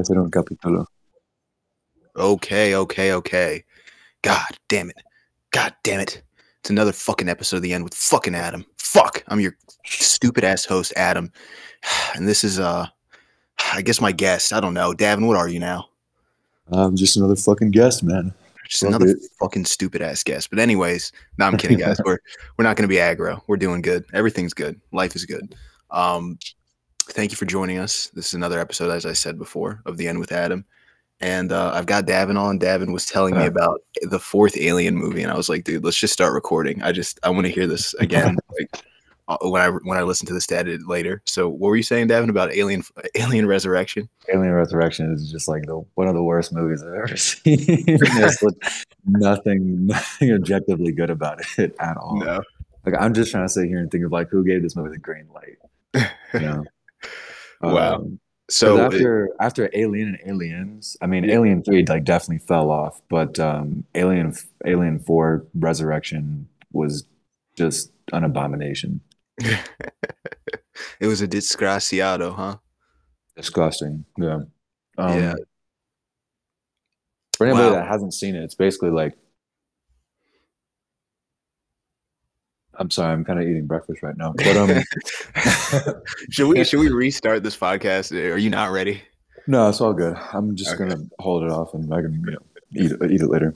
a hacer un capítulo. Okay, okay, okay. God damn it. God damn it. It's another fucking episode of the end with fucking Adam. Fuck. I'm your stupid ass host, Adam. And this is uh I guess my guest. I don't know. Davin, what are you now? I'm just another fucking guest, man. Just another it. fucking stupid ass guest. But anyways, no, I'm kidding, guys. we're we're not gonna be aggro. We're doing good. Everything's good. Life is good. Um thank you for joining us. This is another episode, as I said before, of the end with Adam. And uh, I've got Davin on. Davin was telling me about the fourth Alien movie, and I was like, "Dude, let's just start recording." I just I want to hear this again, like uh, when I when I listen to this edit later. So, what were you saying, Davin, about Alien Alien Resurrection? Alien Resurrection is just like the one of the worst movies I've ever seen. There's nothing, nothing objectively good about it at all. No. Like I'm just trying to sit here and think of like who gave this movie the green light. You know? Wow. Um, So after after Alien and Aliens, I mean Yeah. Alien Three like definitely fell off, but um, Alien Alien Four Resurrection was just an abomination, it was a disgraciado, huh? disgusting. Yeah. Um, Yeah. For anybody Wow. that hasn't seen it, it's basically like. I'm sorry, I'm kind of eating breakfast right now, but um, should we should we restart this podcast? Are you not ready? no, it's all good. I'm just Okay. gonna hold it off, and I can you know eat it, eat it later.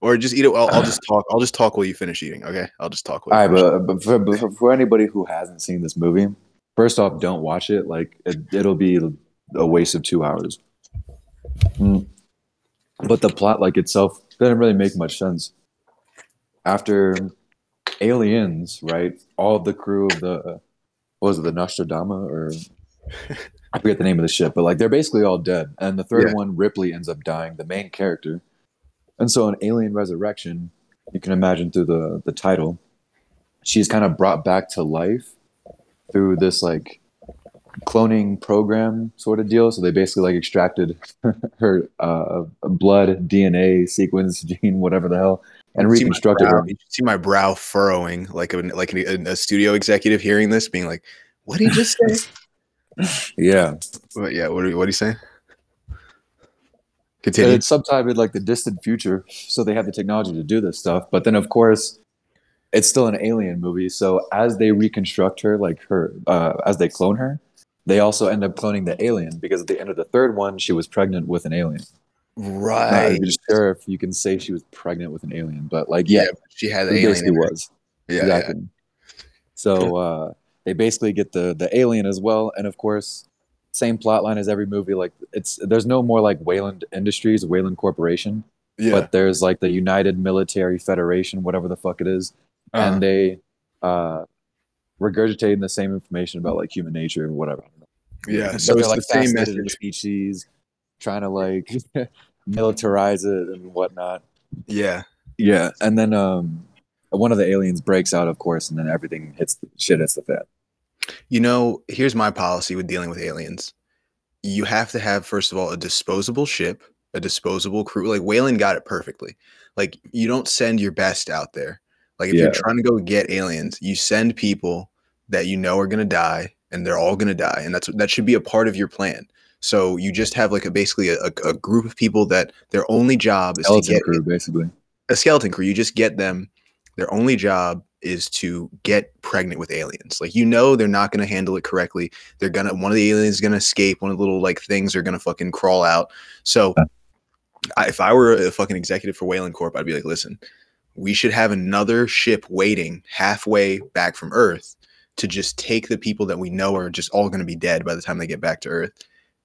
Or just eat it? I'll, I'll just talk. I'll just talk while you finish eating. Okay, I'll just talk. While All you right, but, but, for, but for- for anybody who hasn't seen this movie, first off, don't watch it. Like it, it'll be a waste of two hours. Mm. But the plot, like itself, didn't really make much sense. After Aliens, right? All the crew of the what was it the Nostradama or I forget the name of the ship, but like they're basically all dead. And the third Yeah. one, Ripley, ends up dying, the main character. And so in Alien Resurrection, you can imagine through the the title, she's kind of brought back to life through this like cloning program sort of deal. So they basically like extracted her uh, blood, DNA sequence, gene, whatever the hell, and You see my reconstructed brow- her. You see my brow furrowing, like a like a, a studio executive hearing this, being like, "What did he just say?" Yeah, But yeah, what are, what are you saying? Continue. it's subtitled like the distant future, so they have the technology to do this stuff. But then, of course, it's still an alien movie. So as they reconstruct her, like her, uh, as they clone her, they also end up cloning the alien because at the end of the third one, she was pregnant with an alien. Not Right. sure if you can say she was pregnant with an alien, but like, yeah, Yeah, she had it alien. basically was. Yeah, exactly. So uh, they basically get the the alien as well, and of course, same plot line as every movie. Like it's there's no more like Weyland Industries, Weyland Corporation, yeah. yeah. but there's like the United Military Federation, whatever the fuck it is, Uh-huh. and they uh, regurgitating the same information about like human nature or whatever. yeah. So it's like the same fascinated in the message. species, trying to like militarize it and whatnot. Yeah. Yeah, and then um, one of the aliens breaks out, of course, and then everything hits the shit hits the fan. You know, here's my policy with dealing with aliens. You have to have, first of all, a disposable ship, a disposable crew. Like Whalen got it perfectly. Like you don't send your best out there. Like if Yeah. you're trying to go get aliens, you send people that you know are gonna die, and they're all gonna die, and that's that should be a part of your plan. So you just have like a basically a, a, group of people that their only job is to Skeleton get crew, basically. a skeleton crew. You just get them. Their only job is to get pregnant with aliens. Like you know they're not going to handle it correctly. They're gonna one of the aliens is going to escape. One of the little like things are going to fucking crawl out. So I, if I were a fucking executive for Weyland Corp, I'd be like, listen, we should have another ship waiting halfway back from Earth to just take the people that we know are just all going to be dead by the time they get back to Earth,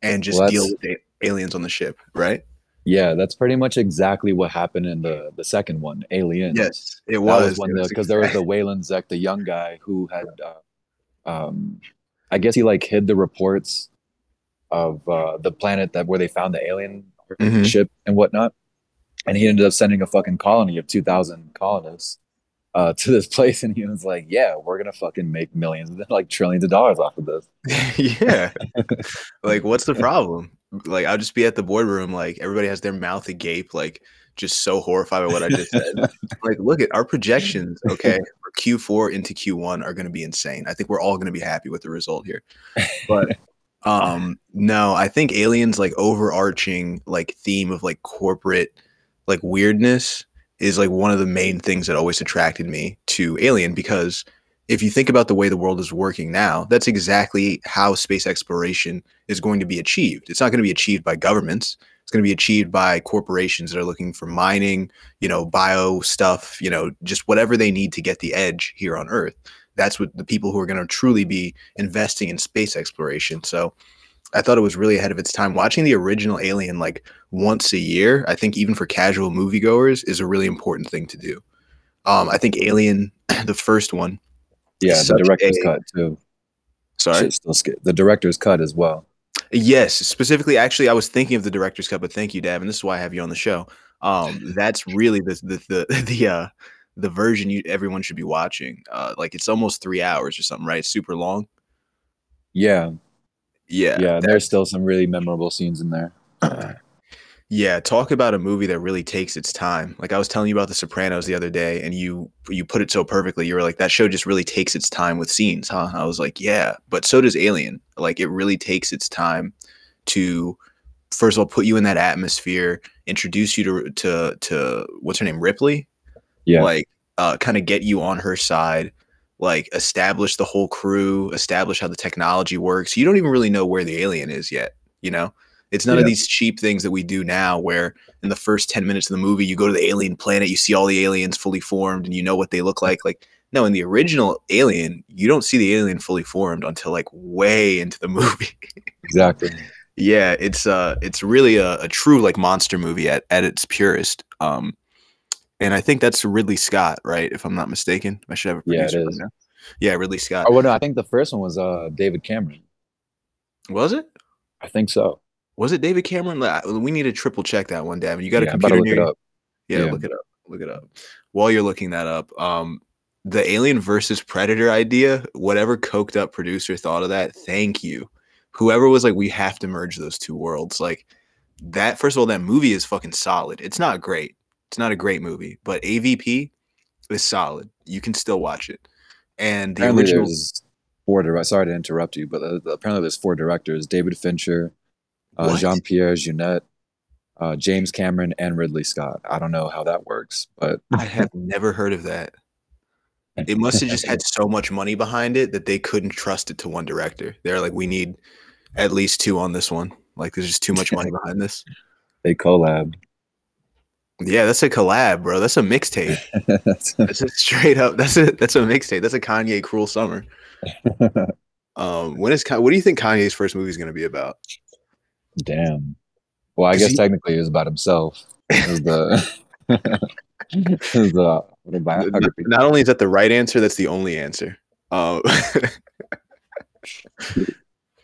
and just Well, deal with the aliens on the ship, right? Yeah, that's pretty much exactly what happened in the the second one, Alien. Yes, it was. It the because there was the Wayland Zek, the young guy who had, uh, um, I guess he like hid the reports of uh, the planet that where they found the alien Mhm. ship and whatnot, and he ended up sending a fucking colony of two thousand colonists uh, to this place, and he was like, "Yeah, we're gonna fucking make millions, like trillions of dollars off of this." yeah. like, what's the problem? Like, I'll just be at the boardroom, like, everybody has their mouth agape, like, just so horrified by what I just said. like, look at our projections, okay, for Q4 into Q1 are going to be insane. I think we're all going to be happy with the result here. But Um, no, I think aliens like overarching like theme of like corporate like weirdness is like one of the main things that always attracted me to Alien because if you think about the way the world is working now, that's exactly how space exploration is going to be achieved. It's not going to be achieved by governments. It's going to be achieved by corporations that are looking for mining, you know, bio stuff, you know, just whatever they need to get the edge here on Earth. That's what the people who are going to truly be investing in space exploration. So I thought it was really ahead of its time. Watching the original Alien like once a year, I think even for casual moviegoers, is a really important thing to do. Um, I think Alien, the first one, Yeah, the director's a- cut too. sorry, the director's cut as well. Yes, specifically, actually, I was thinking of the director's cut, but thank you, Davin. This is why I have you on the show. Um, that's really the the the the uh the version you everyone should be watching. Uh, like it's almost three hours or something, right? It's super long. Yeah, Yeah, yeah. There's still some really memorable scenes in there. yeah. Talk about a movie that really takes its time. Like I was telling you about The Sopranos the other day, and you you put it so perfectly. You were like, that show just really takes its time with scenes, huh? I was like, yeah, but so does Alien. Like it really takes its time to first of all put you in that atmosphere, introduce you to to to what's her name, Ripley. Yeah, like uh, kind of get you on her side like establish the whole crew establish how the technology works you don't even really know where the alien is yet you know it's none of these cheap things that we do now where in the first 10 minutes of the movie you go to the alien planet you see all the aliens fully formed and you know what they look like like no in the original alien you don't see the alien fully formed until like way into the movie exactly. yeah it's uh it's really a, a true like monster movie at, at its purest um and i think that's ridley scott right if i'm not mistaken i should have a Yeah, it producer right is. now. yeah ridley scott Oh, well, no, I think the first one was uh David Cameron. was it I think so. Was it david cameron we need to triple check that one Davin. you got a yeah, about computer near it you? up. yeah, Yeah. look it up look it up while you're looking that up um the alien versus predator idea whatever coked up producer thought of that thank you whoever was like we have to merge those two worlds like that first of all that movie is fucking solid it's not great it's not a great movie but avp is solid you can still watch it and the Apparently, original there's four. Sorry to interrupt you, but uh, apparently there's four directors: David Fincher, uh, Jean Pierre Jeunet, uh, James Cameron, and Ridley Scott. I don't know how that works, but i have never heard of that it must have just had so much money behind it that they couldn't trust it to one director they're like we need at least two on this one like there's just too much money behind this they collab. Yeah, that's a collab, bro. That's a mixtape. That's a straight up. That's a that's a mixtape. That's a Kanye "Cruel Summer." Um, when is what do you think Kanye's first movie is going to be about? Damn. Well, I guess he- technically it was about himself. It was the, it was the N- autobiography. Not only is that the right answer, that's the only answer. Uh,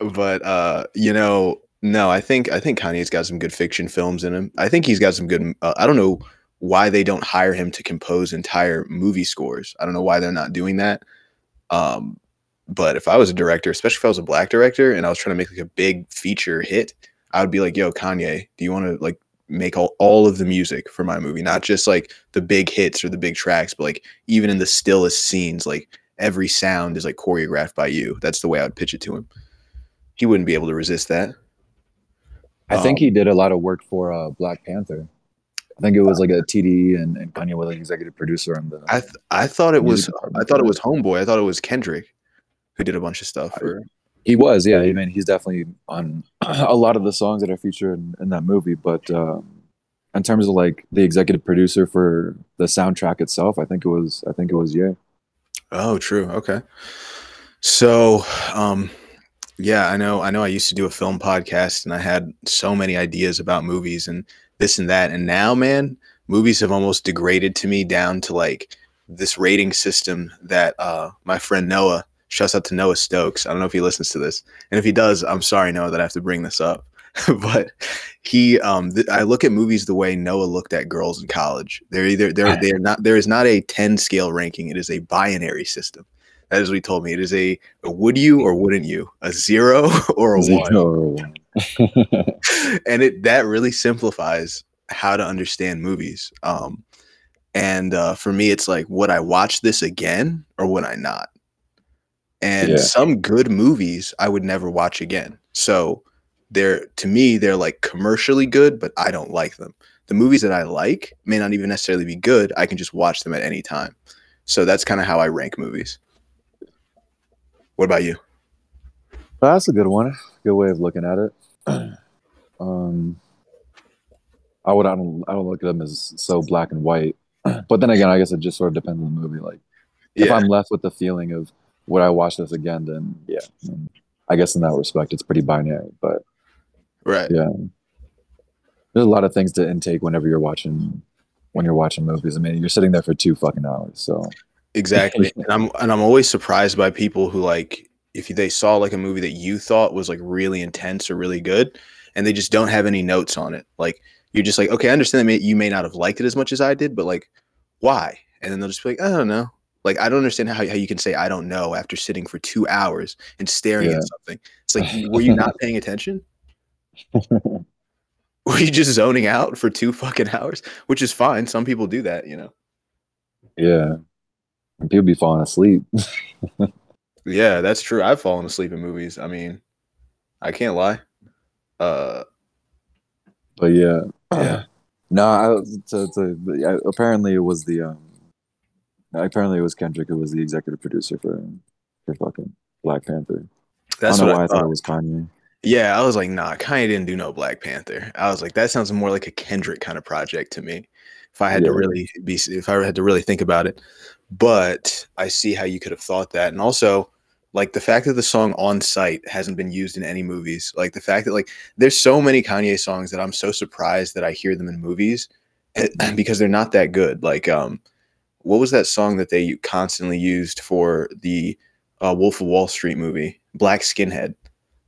but uh, you know, no, I think I think Kanye's got some good fiction films in him. I think he's got some good. Uh, I don't know why they don't hire him to compose entire movie scores. I don't know why they're not doing that. Um, but if I was a director, especially if I was a black director and I was trying to make like a big feature hit, I would be like, "Yo, Kanye, do you want to like make all, all of the music for my movie, not just like the big hits or the big tracks, but like even in the stillest scenes, like every sound is like choreographed by you." That's the way I would pitch it to him. He wouldn't be able to resist that. I think Um, he did a lot of work for uh, Black Panther. I think it was like a TD and, and Kanye was like executive producer on the. I th- I thought it was I thought it was Homeboy. I thought it was Kendrick who did a bunch of stuff for. He was, yeah. I mean, he's definitely on a lot of the songs that are featured in, in that movie. But um, in terms of like the executive producer for the soundtrack itself, I think it was, I think it was, yeah. Oh, true. Okay. So, um, yeah, I know. I know. I used to do a film podcast, and I had so many ideas about movies and this and that. And now, man, movies have almost degraded to me down to like this rating system that uh, my friend Noah. Shouts out to Noah Stokes. I don't know if he listens to this, and if he does, I'm sorry, Noah, that I have to bring this up. but he, um, th- I look at movies the way Noah looked at girls in college. They're either they're they're not. There is not a 10 scale ranking. It is a binary system. That is what he told me. It is a, a would you or wouldn't you, a zero or a one, Zero one. and it that really simplifies how to understand movies. Um, and uh, for me, it's like, would I watch this again or would I not? And Yeah. some good movies I would never watch again. So they're to me, they're like commercially good, but I don't like them. The movies that I like may not even necessarily be good. I can just watch them at any time. So that's kind of how I rank movies. What about you? That's a good one. Good way of looking at it. um, I would. I don't. I don't look at them as so black and white. But then again, I guess it just sort of depends on the movie. Like, if Yeah, I'm left with the feeling of would I watch this again, then yeah. I guess in that respect, it's pretty binary. But right. yeah, there's a lot of things to intake whenever you're watching when you're watching movies. I mean, you're sitting there for two fucking hours. So Exactly. and I'm and I'm always surprised by people who like if they saw like a movie that you thought was like really intense or really good and they just don't have any notes on it. Like you're just like, okay, I understand that you may not have liked it as much as I did, but like why? And then they'll just be like, I don't know. Like I don't understand how, how you can say I don't know after sitting for two hours and staring Yeah. at something. It's like were you not paying attention? Were you just zoning out for two fucking hours? Which is fine. Some people do that, you know. yeah, and people be falling asleep. Yeah, that's true. I've fallen asleep in movies. I mean, I can't lie. Uh, But yeah, Yeah. no. I, to, to, yeah, apparently it was the um. Apparently it was Kendrick who was the executive producer for for fucking Black Panther. that's I don't know what why I I thought thought. it was Kanye. Yeah, I was like, nah, Kanye didn't do no Black Panther. I was like, that sounds more like a Kendrick kind of project to me. If I had to really be, if I had to really think about it, but I see how you could have thought that, and also like the fact that the song "On Sight hasn't been used in any movies. Like the fact that like there's so many Kanye songs that I'm so surprised that I hear them in movies because they're not that good. Like, um, what was that song that they constantly used for the uh, Wolf of Wall Street movie, Black Skinhead?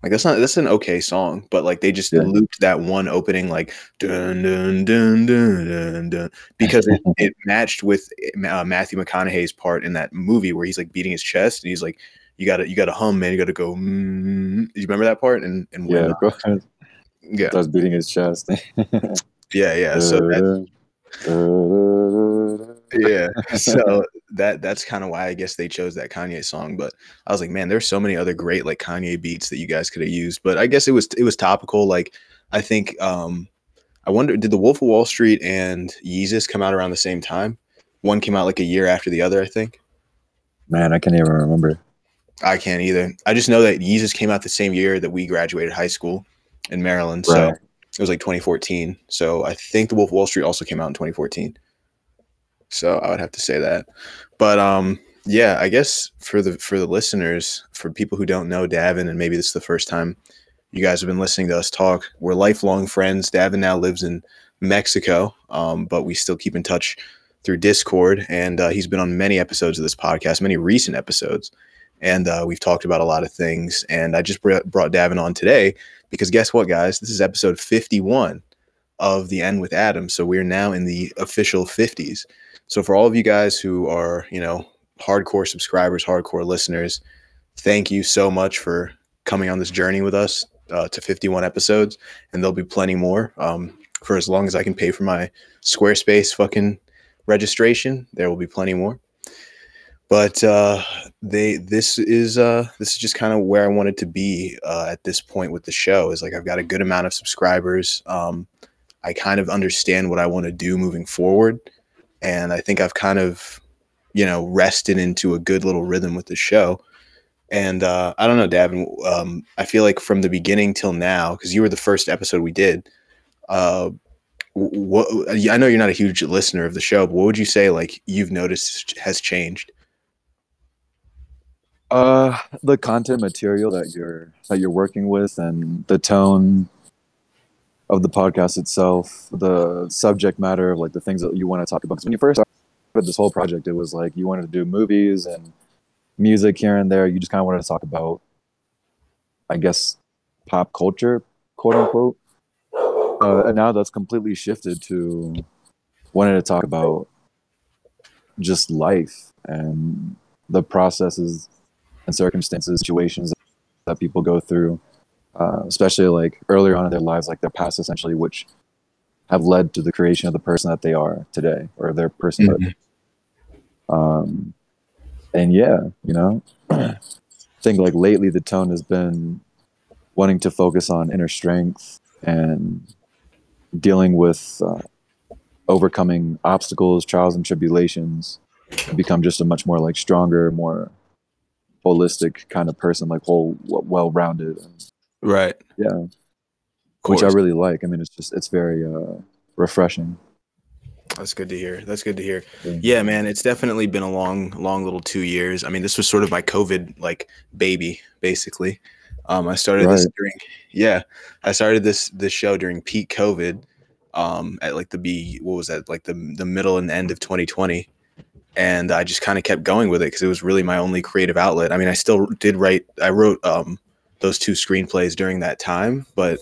Like that's not that's an okay song, but like they just Yeah. looped that one opening like dun dun dun dun dun dun because it, it matched with uh, Matthew McConaughey's part in that movie where he's like beating his chest and he's like, "You gotta you gotta hum, man. You gotta go." Mm. Do you remember that part? And and Yeah, yeah, Starts beating his chest. yeah, yeah. So that, yeah so that that's kind of why i guess they chose that kanye song but i was like man there's so many other great like kanye beats that you guys could have used but i guess it was it was topical like i think um i wonder did the wolf of wall street and yeezus come out around the same time? One came out like a year after the other i think. Man, I can't even remember. i can't either. I just know that yeezus came out the same year that we graduated high school in maryland so it was like 2014 so i think the wolf of wall street also came out in 2014 so i would have to say that. But um yeah i guess for the for the listeners for people who don't know davin and maybe this is the first time you guys have been listening to us talk we're lifelong friends. Davin now lives in mexico um, but we still keep in touch through discord and uh, he's been on many episodes of this podcast many recent episodes and uh, we've talked about a lot of things. And i just br- brought davin on today because guess what guys? This is episode 51 of the end with adam so we're now in the official 50s so for all of you guys who are, you know, hardcore subscribers, hardcore listeners, thank you so much for coming on this journey with us uh, to 51 episodes, and there'll be plenty more. Um, for as long as I can pay for my Squarespace fucking registration, there will be plenty more. But uh, they, this is uh, this is just kind of where I wanted to be uh, at this point with the show. Is like I've got a good amount of subscribers. Um, I kind of understand what I want to do moving forward and I think I've kind of, you know, rested into a good little rhythm with the show. And uh, I don't know, Davin. Um, I feel like from the beginning till now, because you were the first episode we did. Uh, what I know you're not a huge listener of the show, but what would you say like you've noticed has changed? Uh, the content material that you're that you're working with, and the tone of the podcast itself, the subject matter of like the things that you want to talk about. Because when you first started this whole project, it was like you wanted to do movies and music here and there. You just kind of wanted to talk about, I guess, pop culture, quote unquote. Uh, and now that's completely shifted to wanting to talk about just life and the processes and circumstances, situations that people go through, uh, especially like earlier on in their lives, like their past, essentially, which have led to the creation of the person that they are today or their personhood. Um, and yeah, you know, I think like lately the tone has been wanting to focus on inner strength and dealing with uh, overcoming obstacles, trials, and tribulations. Become just a much more like stronger, more holistic kind of person, like whole, well rounded. Right. Yeah, which I really like. I mean, it's just it's very uh, refreshing. That's good to hear. That's good to hear. Yeah. Yeah, man, it's definitely been a long, long little two years. I mean, this was sort of my COVID like baby, basically. Um, I started this Right. during, yeah, I started this this show during peak COVID, um, at like the B, what was that, like the the middle and end of 2020, and I just kind of kept going with it because it was really my only creative outlet. I mean, I still did write, I wrote um those two screenplays during that time, but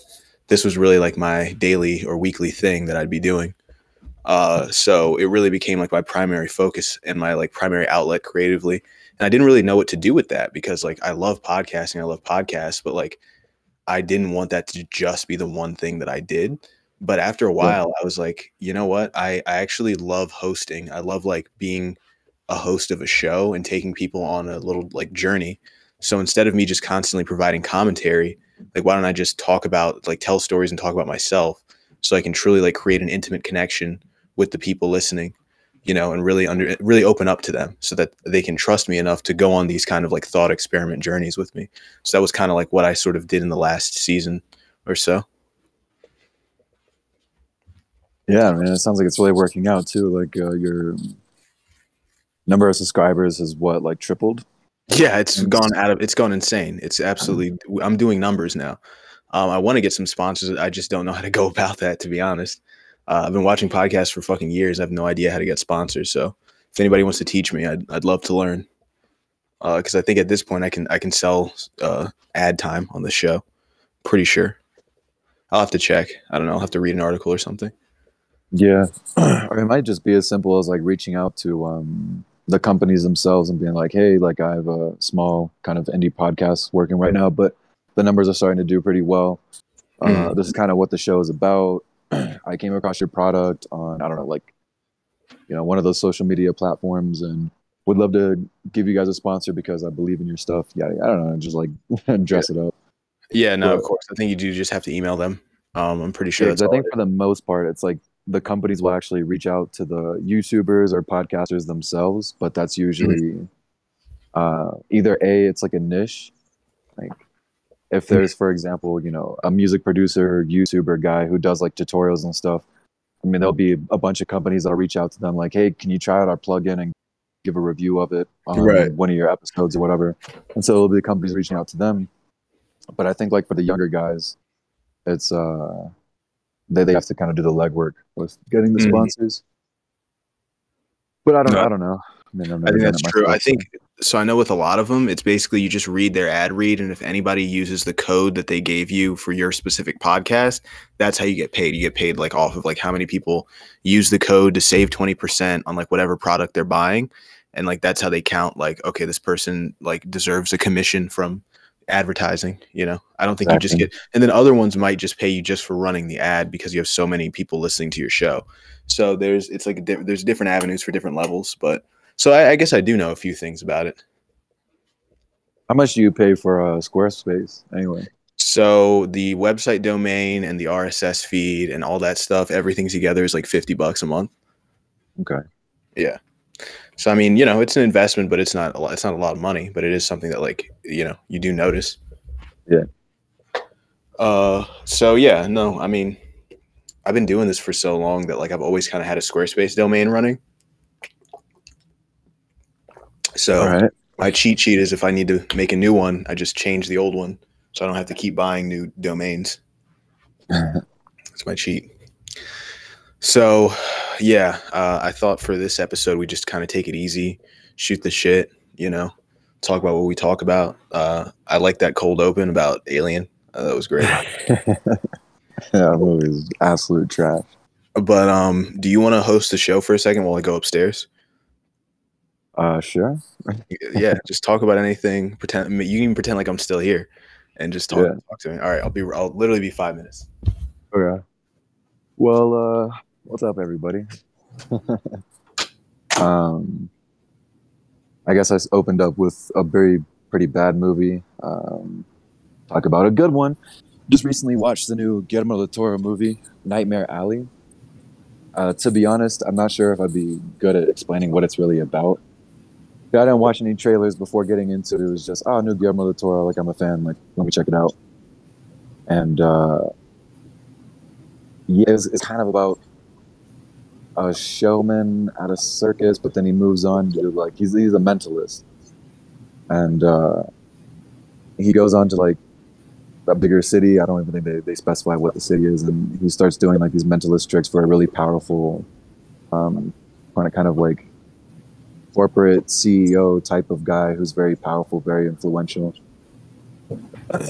this was really like my daily or weekly thing that I'd be doing. Uh, so it really became like my primary focus and my like primary outlet creatively. And I didn't really know what to do with that because like I love podcasting, I love podcasts, but like I didn't want that to just be the one thing that I did. But after a while, I was like, you know what? I, I actually love hosting. I love like being a host of a show and taking people on a little like journey. So instead of me just constantly providing commentary, like why don't I just talk about like tell stories and talk about myself so I can truly like create an intimate connection with the people listening, you know, and really under really open up to them so that they can trust me enough to go on these kind of like thought experiment journeys with me. So that was kind of like what I sort of did in the last season or so. Yeah, man, it sounds like it's really working out too. Like uh, your number of subscribers has what like tripled. Yeah, it's gone out of it's gone insane. It's absolutely I'm doing numbers now. Um, I want to get some sponsors. I just don't know how to go about that to be honest. Uh, I've been watching podcasts for fucking years. I have no idea how to get sponsors. So if anybody wants to teach me, I'd I'd love to learn. Because I think at this point I can I can sell uh, ad time on the show. Pretty sure. I'll have to check. I don't know. I'll have to read an article or something. Yeah, or it might just be as simple as like reaching out to um, the companies themselves and being like, "Hey, like I have a small kind of indie podcast working right now, but the numbers are starting to do pretty well. Uh, Mhm. This is kind of what the show is about. I came across your product on I don't know, like you know, one of those social media platforms, and would love to give you guys a sponsor because I believe in your stuff. Yeah, I don't know, just like dress it up. Yeah, no, of course. I think you do just have to email them. Um, I'm pretty sure Yeah, I think for the most part, it's like the companies will actually reach out to the YouTubers or podcasters themselves, but Mm-hmm. that's usually uh, either a it's like a niche, like if Mm-hmm. there's for example, you know, a music producer, or YouTuber guy who does like tutorials and stuff. I mean, there'll be a bunch of companies that'll reach out to them like, "Hey, can you try out our plugin and give a review of it on Right. one of your episodes or whatever?" And so it'll be companies reaching out to them. But I think like for the younger guys, it's uh they, they have to kind of do the legwork with getting the Mhm. sponsors. But I don't No. I don't know. I mean, I think that's true. I myself, think so. I know with a lot of them, it's basically you just read their ad read, and if anybody uses the code that they gave you for your specific podcast, that's how you get paid. You get paid like off of like how many people use the code to save twenty percent on like whatever product they're buying, and like that's how they count. Like, okay, this person like deserves a commission from advertising. You know, I don't think you just get, and then other ones might just pay you just for running the ad because you have so many people listening to your show. So there's it's like a diff- there's different avenues for different levels, but. So I, I guess I do know a few things about it. How much do you pay for uh, Squarespace anyway? So the website domain and the RSS feed and all that stuff, everything together is like 50 bucks a month. Okay. Yeah. So I mean, you know, it's an investment, but it's not a lot, it's not a lot of money, but it is something that like, you know, you do notice. Yeah. Uh so yeah, no, I mean, I've been doing this for so long that like I've always kind of had a Squarespace domain running. So right. my cheat sheet is if I need to make a new one, I just change the old one, so I don't have to keep buying new domains. That's my cheat. So, yeah, uh, I thought for this episode we just kind of take it easy, shoot the shit, you know, talk about what we talk about. Uh, I like that cold open about Alien. Uh, that was great. yeah, that movie is absolute trash. but um, do you want to host the show for a second while I go upstairs? Uh, sure. yeah, just talk about anything. Pretend you can even pretend like I'm still here, and just talk, Yeah. talk to me. All right, I'll be. I'll literally be five minutes. Okay. Well, uh, what's up, everybody? um, I guess I opened up with a very pretty bad movie. Um, talk about a good one. Just recently watched the new Guillermo del Toro movie, Nightmare Alley. Uh, to be honest, I'm not sure if I'd be good at explaining what it's really about. I didn't watch any trailers before getting into it. It was just, oh, new Guillermo del Toro. Like, I'm a fan. Like, let me check it out. And uh, yeah, it's, it's kind of about a showman at a circus, but then he moves on to like he's he's a mentalist, and uh, he goes on to like a bigger city. I don't even think they, they specify what the city is, and he starts doing like these mentalist tricks for a really powerful, um, kind of kind of like corporate CEO type of guy who's very powerful, very influential.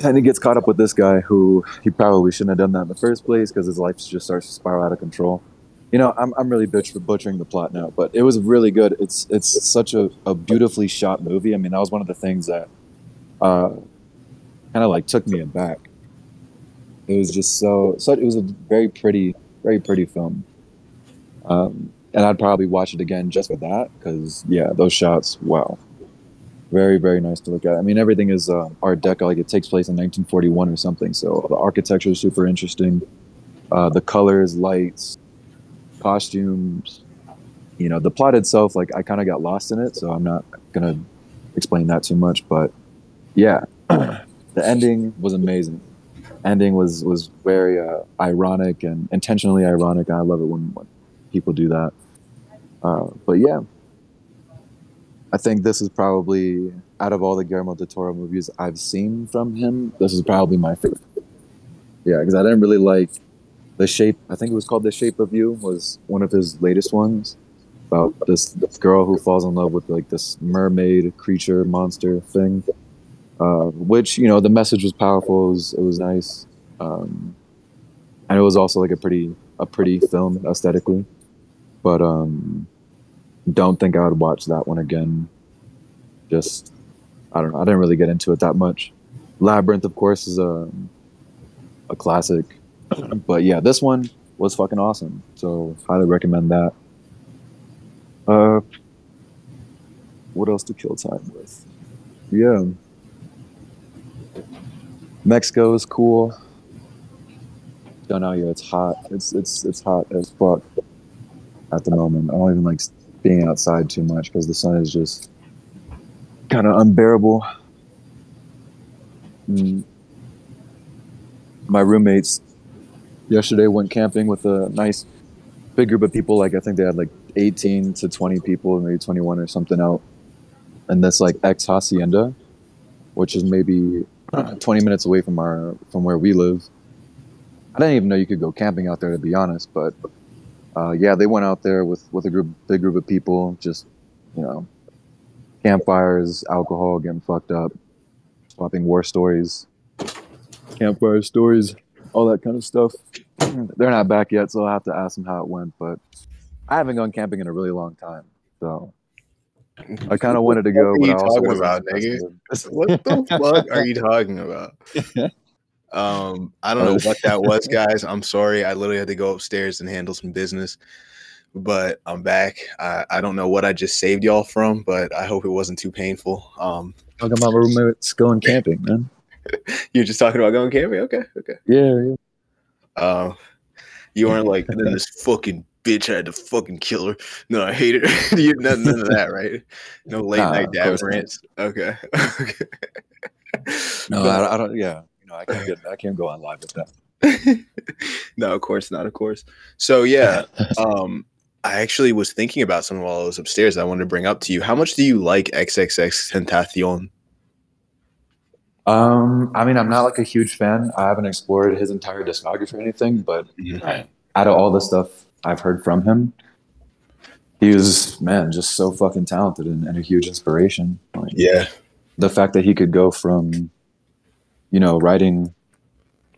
And he gets caught up with this guy who he probably shouldn't have done that in the first place because his life just starts to spiral out of control. You know, I'm, I'm really bitch for butchering the plot now, but it was really good. It's it's such a, a beautifully shot movie. I mean, that was one of the things that uh, kind of like took me aback. It was just so, so it was a very pretty, very pretty film. Um, and I'd probably watch it again just for that because yeah, those shots, wow, very very nice to look at. I mean, everything is uh, Art Deco, like it takes place in 1941 or something. So the architecture is super interesting. Uh, the colors, lights, costumes. You know, the plot itself, like I kind of got lost in it, so I'm not gonna explain that too much. But yeah, the ending was amazing. Ending was was very uh, ironic and intentionally ironic. I love it when, when people do that. Uh, but yeah, I think this is probably out of all the Guillermo del Toro movies I've seen from him, this is probably my favorite. Yeah, because I didn't really like the shape. I think it was called The Shape of You. Was one of his latest ones about this, this girl who falls in love with like this mermaid creature monster thing. Uh, which you know the message was powerful. It was, it was nice, um, and it was also like a pretty a pretty film aesthetically. But um, don't think I would watch that one again. Just I don't know. I didn't really get into it that much. Labyrinth, of course, is a a classic, but yeah, this one was fucking awesome. So highly recommend that. Uh, what else to kill time with? Yeah. Mexico is cool. Don't know here. It's hot. It's it's it's hot as fuck at the moment. I don't even like being outside too much because the sun is just kind of unbearable. Mm. My roommates yesterday went camping with a nice big group of people. Like I think they had like 18 to 20 people, maybe 21 or something out. And this like ex hacienda, which is maybe 20 minutes away from our from where we live. I didn't even know you could go camping out there, to be honest. But uh, yeah, they went out there with with a group, big group of people, just you know, campfires, alcohol, getting fucked up, swapping war stories, campfire stories, all that kind of stuff. They're not back yet, so I'll have to ask them how it went. But I haven't gone camping in a really long time, so I kind of wanted to go. What are you but I also talking about, interested. What the fuck are you talking about? Um, I don't know what that was, guys. I'm sorry. I literally had to go upstairs and handle some business, but I'm back. I, I don't know what I just saved y'all from, but I hope it wasn't too painful. Um, Talking about roommates going camping, man. you're just talking about going camping. Okay, okay. Yeah, yeah. Uh, you weren't like, and then this fucking bitch I had to fucking kill her. No, I hate it. you none, none of that, right? No late Nah, night dad rants. Okay. okay. No, But- I, don't- I don't. Yeah, you know, I can't get. I can't go on live with that. no, of course not, of course. So yeah, um, I actually was thinking about something while I was upstairs. I wanted to bring up to you. How much do you like XXX Tentacion? Um, I mean, I'm not like a huge fan. I haven't explored his entire discography or anything, but out of all the stuff I've heard from him, he was man just so fucking talented and, and a huge inspiration. Like, Yeah, the fact that he could go from, you know, writing,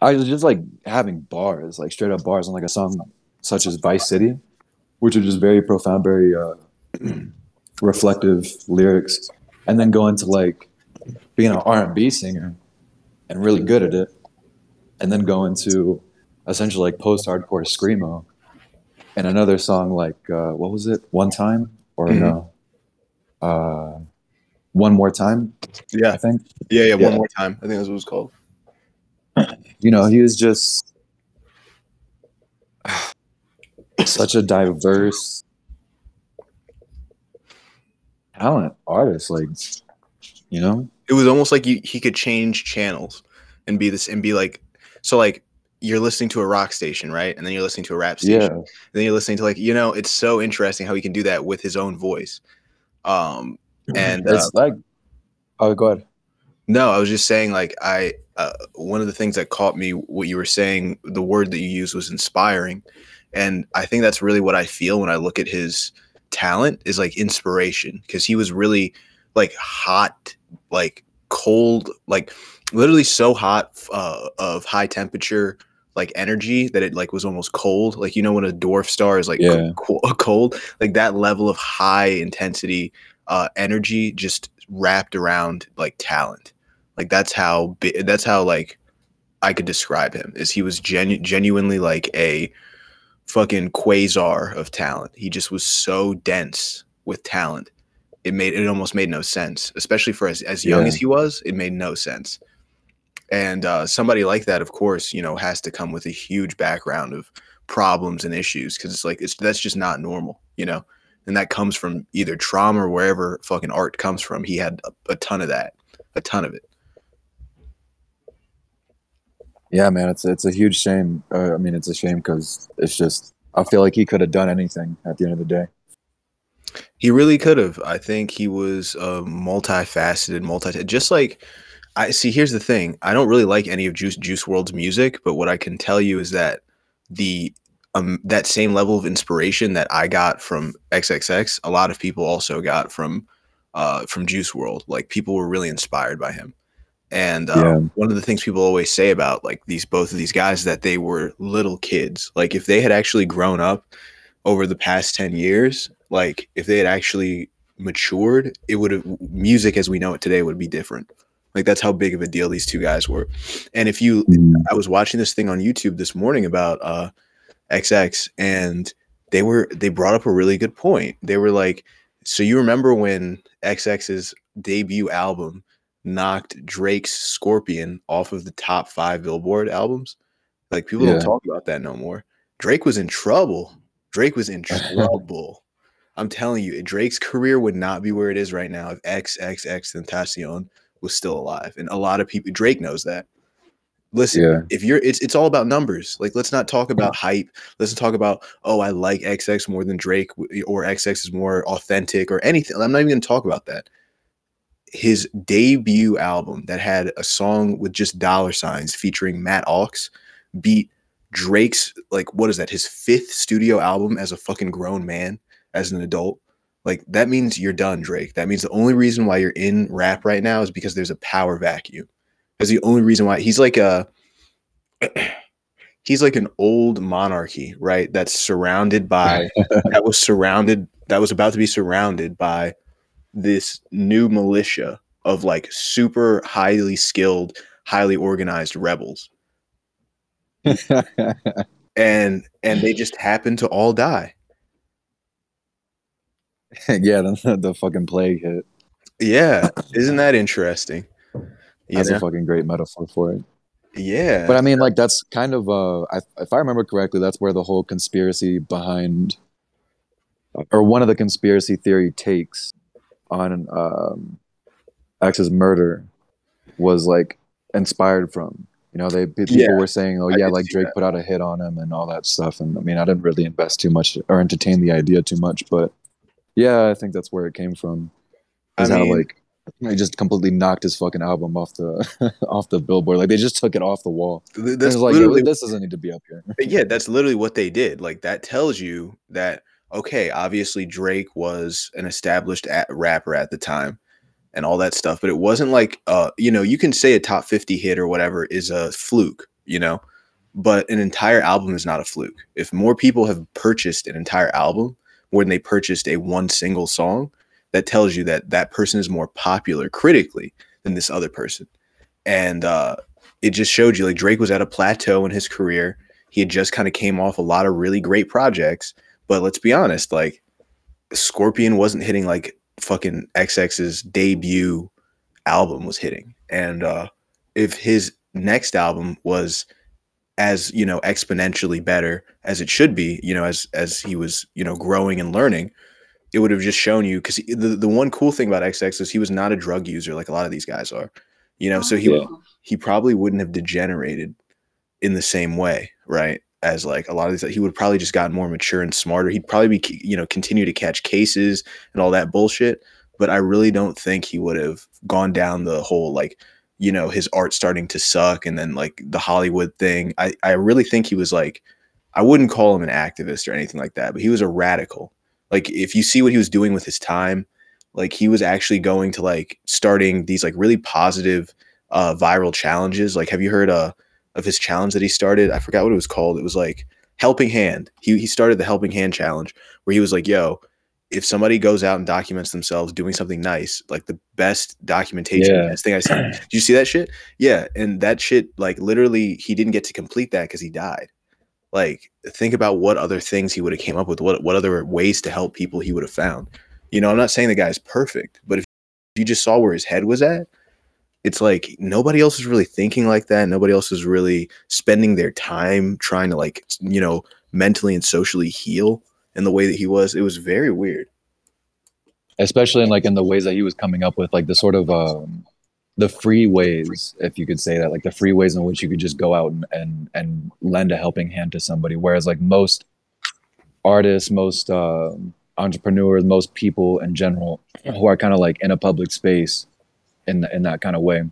I was just like having bars, like straight up bars on like a song such as Vice City, which are just very profound, very uh, reflective lyrics, and then go into like being an R and B singer and really good at it, and then go into essentially like post hardcore screamo, and another song like uh, what was it, One Time or Mhm. no, uh, one more time. Yeah. I think Yeah, yeah. One more time. I think that's what it's called. you know he was just such a diverse talent artist. Like you know, It was almost like you, he could change channels and be this and be like, so like you're listening to a rock station, right? And then you're listening to a rap station. yeah, And then you're listening to like, you know, it's so interesting how he can do that with his own voice. Um, and uh, it's like oh, go ahead. No, I was just saying, like, I, uh, one of the things that caught me, what you were saying, the word that you used was inspiring. And I think that's really what I feel when I look at his talent is like inspiration because he was really like hot, like cold, like literally so hot uh, of high temperature, like energy that it like was almost cold. Like, you know, when a dwarf star is like Yeah. co- cold, like that level of high intensity uh, energy just wrapped around like talent like that's how bi- that's how like I could describe him is he was genu- genuinely like a fucking quasar of talent. He just was so dense with talent. It made it almost made no sense, especially for as, as young Yeah. as he was. It made no sense. And uh, somebody like that, of course, you know, has to come with a huge background of problems and issues because it's like it's that's just not normal, you know. And that comes from either trauma or wherever fucking art comes from. He had a, a ton of that, a ton of it. Yeah, man, it's it's a huge shame. Uh, I mean, it's a shame because it's just I feel like he could have done anything at the end of the day. He really could have. I think he was uh, multifaceted, multi. Just like I see. Here's the thing. I don't really like any of Juice Juice WRLD's music, but what I can tell you is that the um that same level of inspiration that I got from XXX, a lot of people also got from uh from Juice World. Like people were really inspired by him. And uh, Yeah. one of the things people always say about like these both of these guys is that they were little kids. Like if they had actually grown up over the past 10 years, like if they had actually matured, it would have music as we know it today would be different. Like that's how big of a deal these two guys were. And if you I was watching this thing on YouTube this morning about uh XX and they were they brought up a really good point. They were like, so you remember when XX's debut album knocked Drake's Scorpion off of the top 5 Billboard albums? Like people Yeah. don't talk about that no more. Drake was in trouble. Drake was in trouble. I'm telling you, Drake's career would not be where it is right now if XXX Tentacion was still alive. And a lot of people Drake knows that. Listen, Yeah, if you're it's it's all about numbers. Like let's not talk about hype. Let's talk about oh I like XX more than Drake or XX is more authentic or anything. I'm not even going to talk about that. His debut album that had a song with just dollar signs featuring Matt Ox beat Drake's like what is that? His fifth studio album as a fucking grown man, as an adult. Like that means you're done, Drake. That means the only reason why you're in rap right now is because there's a power vacuum. That's the only reason why he's like a he's like an old monarchy, right? That's surrounded by that was surrounded that was about to be surrounded by this new militia of like super highly skilled, highly organized rebels. And and they just happen to all die. yeah. The, the fucking plague hit. Yeah, isn't that interesting? You That's know? a fucking great metaphor for it. yeah. But I mean, like that's kind of uh, I, if I remember correctly, that's where the whole conspiracy behind, or one of the conspiracy theory takes on um, X's murder was like inspired from. You know, they people Yeah, were saying, "Oh yeah, like Drake put out a hit on him and all that stuff." And I mean, I didn't really invest too much or entertain the idea too much, but yeah, I think that's where it came from. I Is how mean- like they just completely knocked his fucking album off the off the billboard. Like they just took it off the wall. That's like, literally this doesn't need to be up here. But yeah, that's literally what they did. Like that tells you that okay, obviously Drake was an established at- rapper at the time and all that stuff, but it wasn't like uh you know, you can say a top 50 hit or whatever is a fluke, you know, but an entire album is not a fluke. If more people have purchased an entire album more than they purchased a one single song, that tells you that that person is more popular critically than this other person. And uh it just showed you like Drake was at a plateau in his career he had just kind of came off a lot of really great projects but let's be honest like scorpion wasn't hitting like fucking XX's debut album was hitting. And uh if his next album was as, you know, exponentially better as it should be, you know, as as he was, you know, growing and learning, it would have just shown you cuz the the one cool thing about XX is he was not a drug user like a lot of these guys are. You know, so he Yeah. he probably wouldn't have degenerated in the same way, right? As like a lot of these, he would probably just gotten more mature and smarter. He'd probably be, you know, continue to catch cases and all that bullshit. But I really don't think he would have gone down the whole like, you know, his art starting to suck and then like the Hollywood thing. I I really think he was like, I wouldn't call him an activist or anything like that, but he was a radical. Like if you see what he was doing with his time, like he was actually going to like starting these like really positive uh viral challenges. Like have you heard uh of his challenge that he started? I forgot what it was called. It was like Helping Hand. He he started the Helping Hand challenge where he was like, "Yo, if somebody goes out and documents themselves doing something nice, like the best documentation, Yeah. best thing I seen. Did you see that shit? Yeah, and that shit, like literally, he didn't get to complete that because he died. Like, think about what other things he would have came up with. What what other ways to help people he would have found. You know, I'm not saying the guy's perfect, but if you just saw where his head was at, it's like nobody else is really thinking like that. Nobody else is really spending their time trying to like, you know, mentally and socially heal in the way that he was. It was very weird. especially in like in the ways that he was coming up with, like the sort of um, the free ways, if you could say that, like the free ways in which you could just go out and and, and lend a helping hand to somebody. Whereas like most artists, most um entrepreneurs, most people in general who are kind of like in a public space in in that kind of way,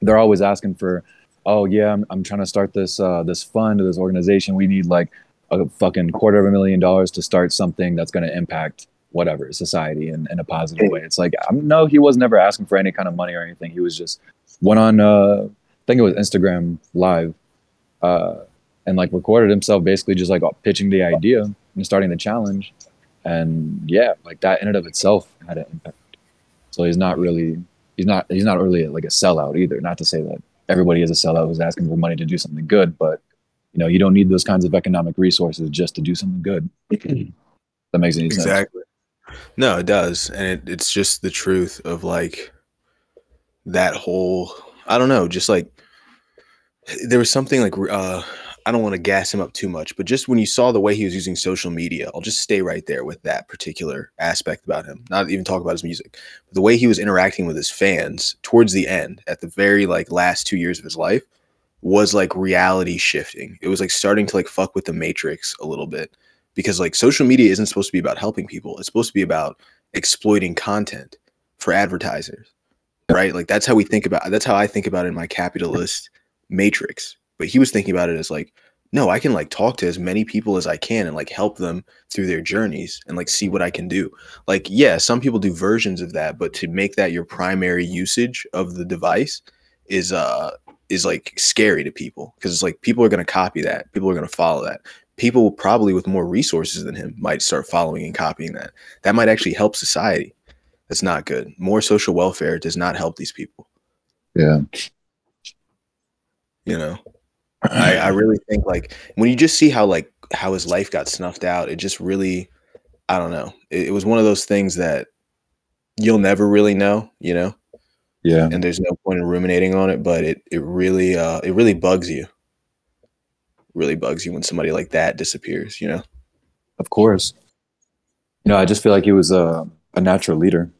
they're always asking for, oh yeah, I'm, I'm trying to start this uh, this fund or this organization. We need like a fucking quarter of a million dollars to start something that's going to impact whatever society in, in a positive way. It's like um, no, he was never asking for any kind of money or anything. He was just went on uh, I think it was Instagram live uh, and like recorded himself basically just like pitching the idea and starting the challenge. And yeah, like that in and of itself had an impact. So he's not really he's not he's not really like a sellout either. Not to say that everybody is a sellout who's asking for money to do something good, but you know, you don't need those kinds of economic resources just to do something good. that makes any sense. Exactly. No, it does, and it, it's just the truth of like that whole. I don't know, just like there was something like uh I don't want to gas him up too much, but just when you saw the way he was using social media, I'll just stay right there with that particular aspect about him. Not even talk about his music. But the way he was interacting with his fans towards the end, at the very like last two years of his life, was like reality shifting. It was like starting to like fuck with the matrix a little bit. Because like social media isn't supposed to be about helping people. It's supposed to be about exploiting content for advertisers. Right? Like that's how we think about that's how I think about it in my capitalist matrix but he was thinking about it as like no i can like talk to as many people as i can and like help them through their journeys and like see what i can do. Like yeah some people do versions of that but to make that your primary usage of the device is uh is like scary to people because it's like people are going to copy that. People are going to follow that. People probably with more resources than him might start following and copying that. That might actually help society. That's not good. More social welfare does not help these people. Yeah. you know I, I really think like when you just see how like how his life got snuffed out, it just really I don't know. It, it was one of those things that you'll never really know, you know, yeah. and there's no point in ruminating on it, but it it really uh it really bugs you. Really bugs you when somebody like that disappears, you know. Of course. You know, I just feel like he was a, a natural leader.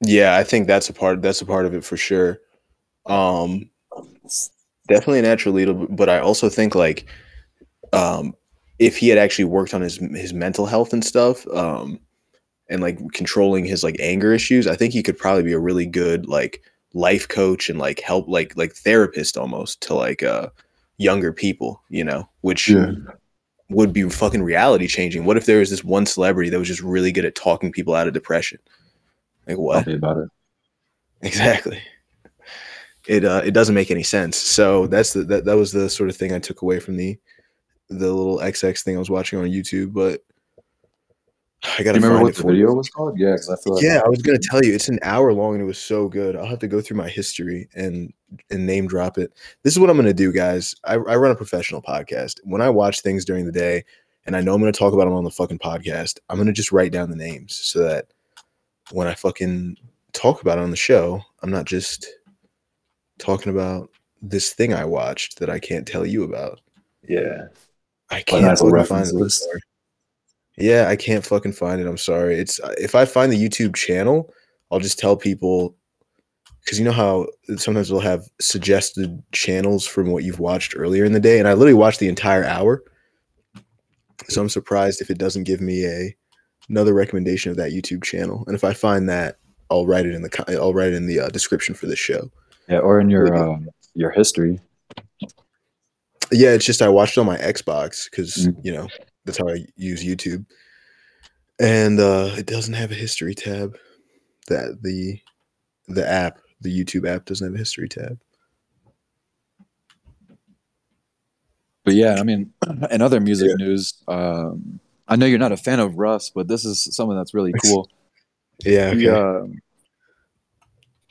Yeah, I think that's a part that's a part of it for sure. Um definitely a natural leader, but I also think like um if he had actually worked on his his mental health and stuff, um and like controlling his like anger issues, I think he could probably be a really good like life coach and like help like like therapist almost to like uh younger people, you know, which would be fucking reality changing. What if there was this one celebrity that was just really good at talking people out of depression? Like Tell what? me about it. Exactly. It uh, it doesn't make any sense. So that's the that, that was the sort of thing I took away from the the little XX thing I was watching on YouTube. But I gotta remember find what it the video was called? Yeah, because I feel like Yeah, I was gonna tell you it's an hour long and it was so good. I'll have to go through my history and and name drop it. This is what I'm gonna do, guys. I, I run a professional podcast. When I watch things during the day and I know I'm gonna talk about them on the fucking podcast, I'm gonna just write down the names so that when I fucking talk about it on the show, I'm not just talking about this thing I watched that I can't tell you about. Yeah. I can't fucking find it. I'm sorry. Yeah, I can't fucking find it. I'm sorry. It's if I find the YouTube channel, I'll just tell people because you know how sometimes we'll have suggested channels from what you've watched earlier in the day, and I literally watched the entire hour. So I'm surprised if it doesn't give me a another recommendation of that YouTube channel. And if I find that, I'll write it in the I'll write it in the uh, description for this show. Yeah. Or in your uh, your history. Yeah, it's just I watched on my Xbox because Mm. you know that's how I use YouTube, and uh, it doesn't have a history tab. That the the app, the YouTube app, doesn't have a history tab. But yeah, I mean, in other music Yeah. news, um, I know you're not a fan of Russ, but this is something that's really cool. Yeah, He, okay.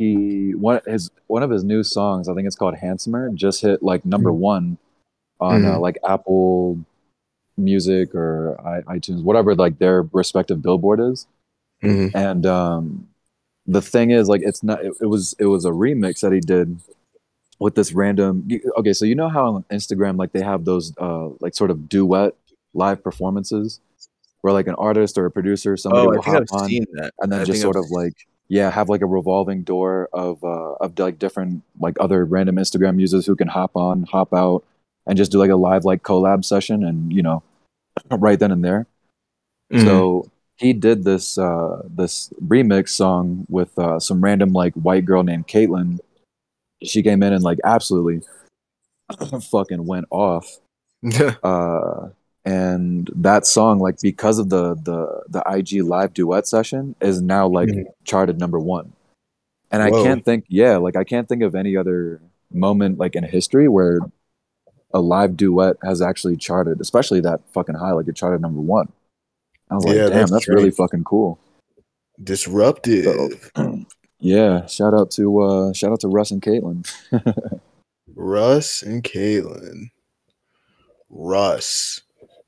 He one his one of his new songs, I think it's called "Handsomer," just hit like number Mm. one on uh, Mhm. like Apple Music or I, iTunes, whatever like their respective billboard is. Mhm. And um, the thing is, like, it's not. It, it was it was a remix that he did with this random. Okay, so you know how on Instagram, like, they have those uh, like sort of duet live performances, where like an artist or a producer, somebody Oh, will hop I've on seen that. and then I just sort I've- of like yeah have like a revolving door of uh of like different like other random instagram users who can hop on hop out and just do like a live like collab session and you know right then and there. Mhm. so he did this uh this remix song with uh some random like white girl named caitlin she came in and like absolutely fucking went off. Uh and that song like because of the the the ig live duet session is now like Mhm. charted number one. And i can't think yeah like i can't think of any other moment like in history where a live duet has actually charted especially that fucking high like it charted number one. I was like damn that's that's, really fucking cool. Disruptive. yeah shout out to uh shout out to russ and caitlin. Russ and Caitlin. Russ,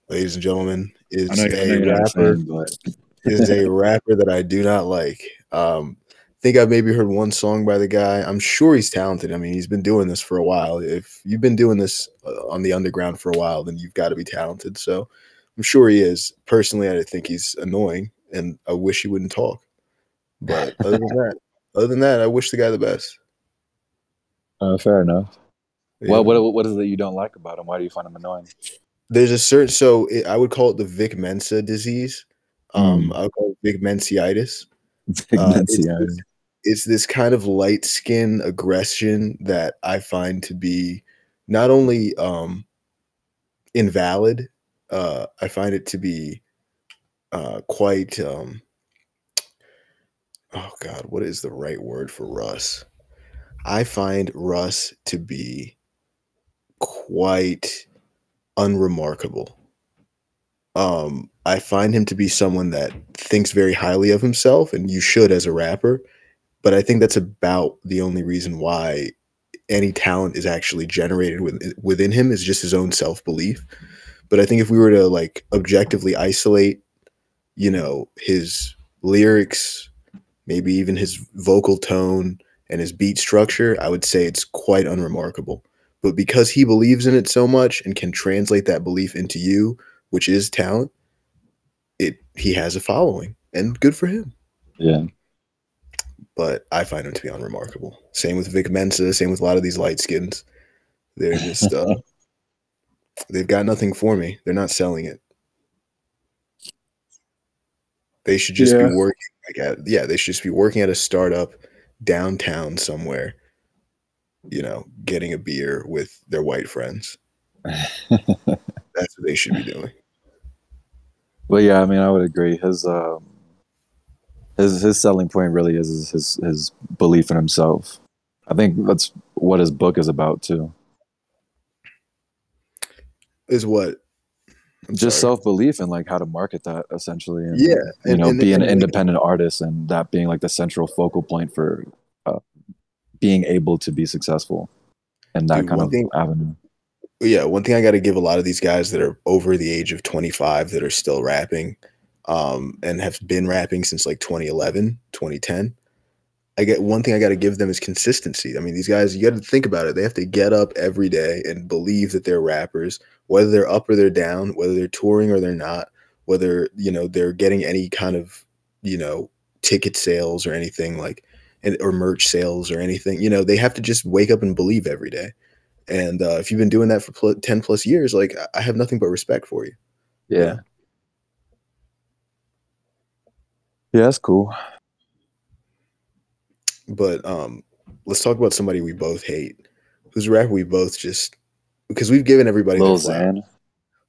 ladies and gentlemen, is I know, I know a you're not a rapper. is a rapper that I do not like. Um, I think I've maybe heard one song by the guy. I'm sure he's talented. I mean, he's been doing this for a while. If you've been doing this uh, on the underground for a while, then you've got to be talented. So I'm sure he is. Personally, I think he's annoying, and I wish he wouldn't talk. But other than that, other than that, I wish the guy the best. uh, fair enough Yeah. well what, what is it that you don't like about him why do you find him annoying there's a certain so it, I would call it the Vic Mensa disease. Um, I would call it Vic Mensiitis. Uh, it's, it's this kind of light skin aggression that I find to be not only um, invalid, uh, I find it to be uh, quite. Um, oh God, what is the right word for Russ? I find Russ to be quite unremarkable. Um, I find him to be someone that thinks very highly of himself, and you should as a rapper. But I think that's about the only reason why any talent is actually generated within, within him is just his own self belief. But I think if we were to like objectively isolate, you know, his lyrics, maybe even his vocal tone and his beat structure, I would say it's quite unremarkable. But because he believes in it so much and can translate that belief into you, which is talent, it he has a following, and good for him. yeah But I find him to be unremarkable. Same with Vic Mensa. Same with a lot of these light skins. They're just uh, they've got nothing for me. They're not selling it. They should just Yeah. be working like at yeah. They should just be working at a startup downtown somewhere. You know, getting a beer with their white friends. That's what they should be doing. Well, yeah, I mean, I would agree. His um, his his selling point really is his his, his belief in himself. I think that's what his book is about too. Is what I'm Just self belief and like how to market that essentially. And, Yeah, you and- know, and- be an independent artist and that being like the central focal point for being able to be successful in that Dude, kind of thing- avenue. yeah, one thing I got to give a lot of these guys that are over the age of 25 that are still rapping, um, and have been rapping since like 2011, 2010. I get one thing I got to give them is consistency. I mean, these guys, you got to think about it. They have to get up every day and believe that they're rappers, whether they're up or they're down, whether they're touring or they're not, whether, you know, they're getting any kind of, you know, ticket sales or anything like, and, or merch sales or anything. You know, they have to just wake up and believe every day. And uh, if you've been doing that for pl- 10 plus years, like, I have nothing but respect for you. Yeah. Yeah, that's cool. But um, let's talk about somebody we both hate. Who's a rapper we both just because we've given everybody Lil their flowers. Xan.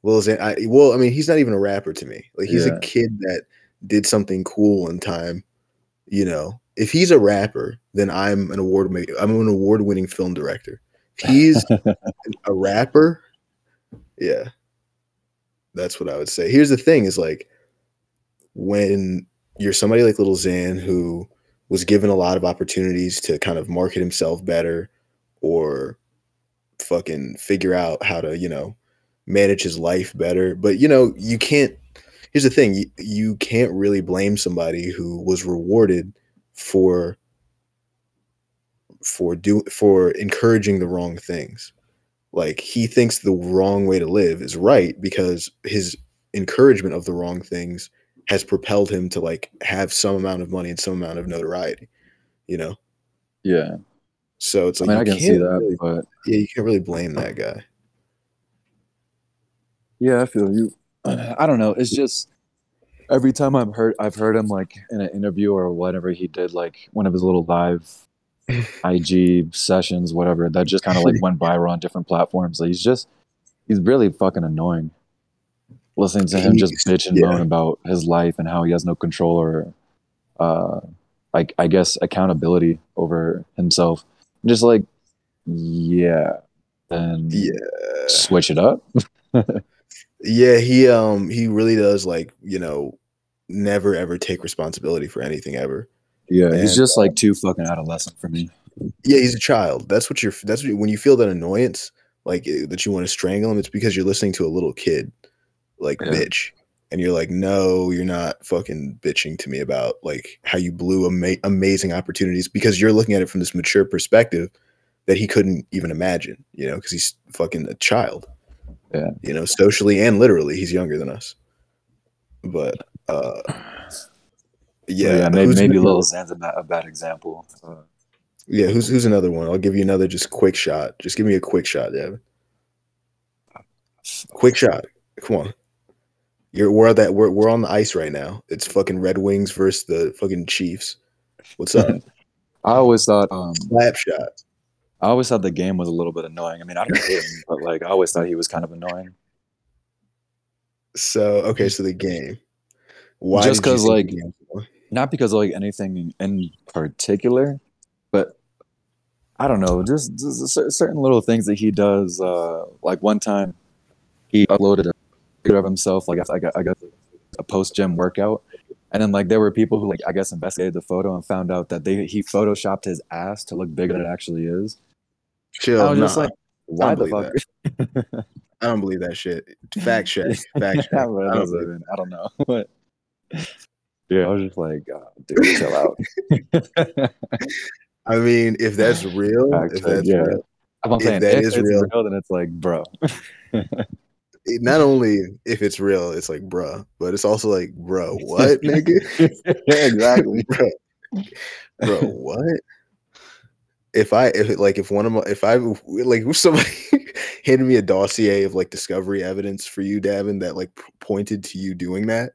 Lil Xan. I, well, I mean, he's not even a rapper to me. Like he's Yeah. a kid that did something cool one time. You know, if he's a rapper, then I'm an award I'm an award winning film director. If he's a rapper, yeah, that's what I would say. Here's the thing: is like when you're somebody like Little Xan who was given a lot of opportunities to kind of market himself better or fucking figure out how to, you know, manage his life better. But you know, you can't. Here's the thing: you, you can't really blame somebody who was rewarded for for do for encouraging the wrong things. Like he thinks the wrong way to live is right because his encouragement of the wrong things has propelled him to like have some amount of money and some amount of notoriety. You know, yeah. so it's I like mean, I can see that, really- but yeah, you can't really blame that guy. yeah, I feel you. I don't know. It's just every time I've heard I've heard him like in an interview or whatever he did, like one of his little live IG sessions, whatever, that just kind of like went viral on different platforms. Like he's just he's really fucking annoying. Listening to him just bitch and yeah. moan about his life and how he has no control or uh like I guess accountability over himself. Just like yeah. Then Yeah. switch it up. Yeah, he um he really does like, you know, never ever take responsibility for anything ever. Yeah, And, he's just like too fucking adolescent for me. Yeah, he's a child. That's what you're that's what, when you feel that annoyance like eh, that you want to strangle him, it's because you're listening to a little kid like Yeah. bitch. And you're like, "No, you're not fucking bitching to me about like how you blew ama- amazing opportunities because you're looking at it from this mature perspective that he couldn't even imagine, you know, because he's fucking a child. Yeah. You know, socially and literally, he's younger than us. But uh yeah, yeah, maybe, maybe Lil Xan's a bad, a bad example. Uh, Yeah, who's who's another one? I'll give you another just quick shot. Just give me a quick shot, Davin. Quick shot. Come on. You're we're that we're we're on the ice right now. It's fucking Red Wings versus the fucking Chiefs. What's up? I always thought, um, Slap shot. I always thought the game was a little bit annoying. I mean, I don't hate him, but like, I always thought he was kind of annoying. So okay, so the game. Why Just did you 'cause, think the like, game was annoying? Not because of like anything in particular, but I don't know, just, just certain little things that he does. Uh, like one time, he uploaded a picture of himself, like I got, I got a post gym workout, and then like there were people who like I guess investigated the photo and found out that they he photoshopped his ass to look bigger than it actually is. Chill. I was just like, why the fuck? I don't believe that shit. Fact check. Fact check. I don't doesn't I don't know. But yeah, I was just like, oh, dude, chill out. I mean, if that's real, Fact if that's yeah. real, I'm If saying that if is it's real- real, then it's like, bro. it- not only if it's real, it's like, bruh, but it's also like, bro, what, nigga? yeah, exactly. bro, bro, what? If I if like if one of my if I like if somebody handed me a dossier of like discovery evidence for you, Davin, that like pointed to you doing that,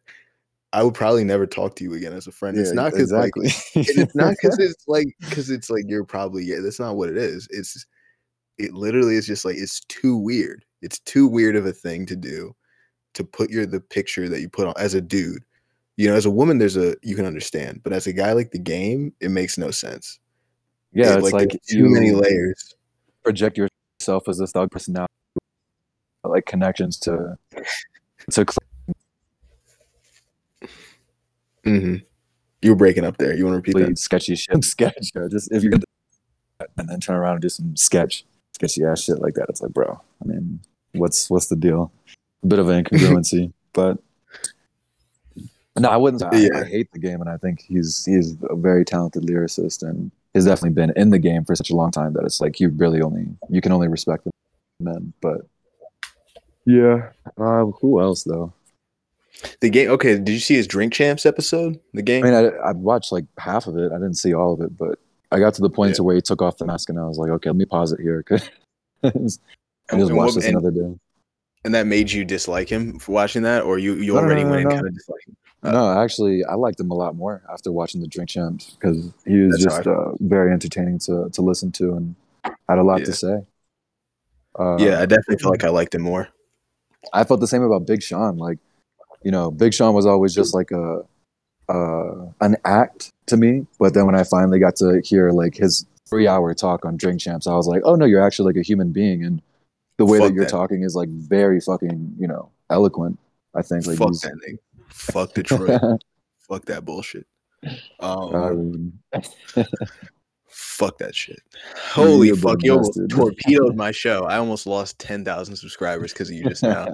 I would probably never talk to you again as a friend. it's not because exactly. and it's not because it's like because it's like you're probably yeah that's not what it is it's it literally is just like it's too weird it's too weird of a thing to do to put your the picture that you put on as a dude you know as a woman there's a you can understand but as a guy like the game it makes no sense yeah, It- it's like, there's too many layers project yourself as this thug personality, like connections to to Mm-hmm. you were breaking up there you want to repeat that sketchy shit. Sketch, just if you're gonna and then turn around and do some sketch, sketchy ass shit like that, it's like, bro. I mean, what's what's the deal? A bit of an incongruency, but No, I wouldn't. I, Yeah. I hate the game, and I think he's he's a very talented lyricist, and he's definitely been in the game for such a long time that it's like you really only you can only respect the men. But yeah, uh, who else though? The game. Okay, did you see his Drink Champs episode? The game. I mean, I, I watched like half of it. I didn't see all of it, but I got to the point Yeah. to where he took off the mask, and I was like, okay, let me pause it here. 'cause I just And watched this and- another day. and that made you dislike him for watching that, or you you No, no, already no, went in no. kind of disliking. Uh, no, actually, I liked him a lot more after watching the Drink Champs because he was just uh, very entertaining to to listen to and had a lot Yeah. to say. Uh, yeah, I definitely feel like I liked him more. I felt the same about Big Sean. Like, you know, Big Sean was always just like a uh, an act to me. But then when I finally got to hear like his three hour talk on Drink Champs, I was like, oh no, you're actually like a human being, and the way Fuck that you're that. talking is like very fucking you know eloquent. I think like Fuck he's-. Fuck Detroit. Fuck that bullshit. Um, um, fuck that shit. Holy You're fuck! You almost torpedoed my show. I almost lost ten thousand subscribers because of you just now.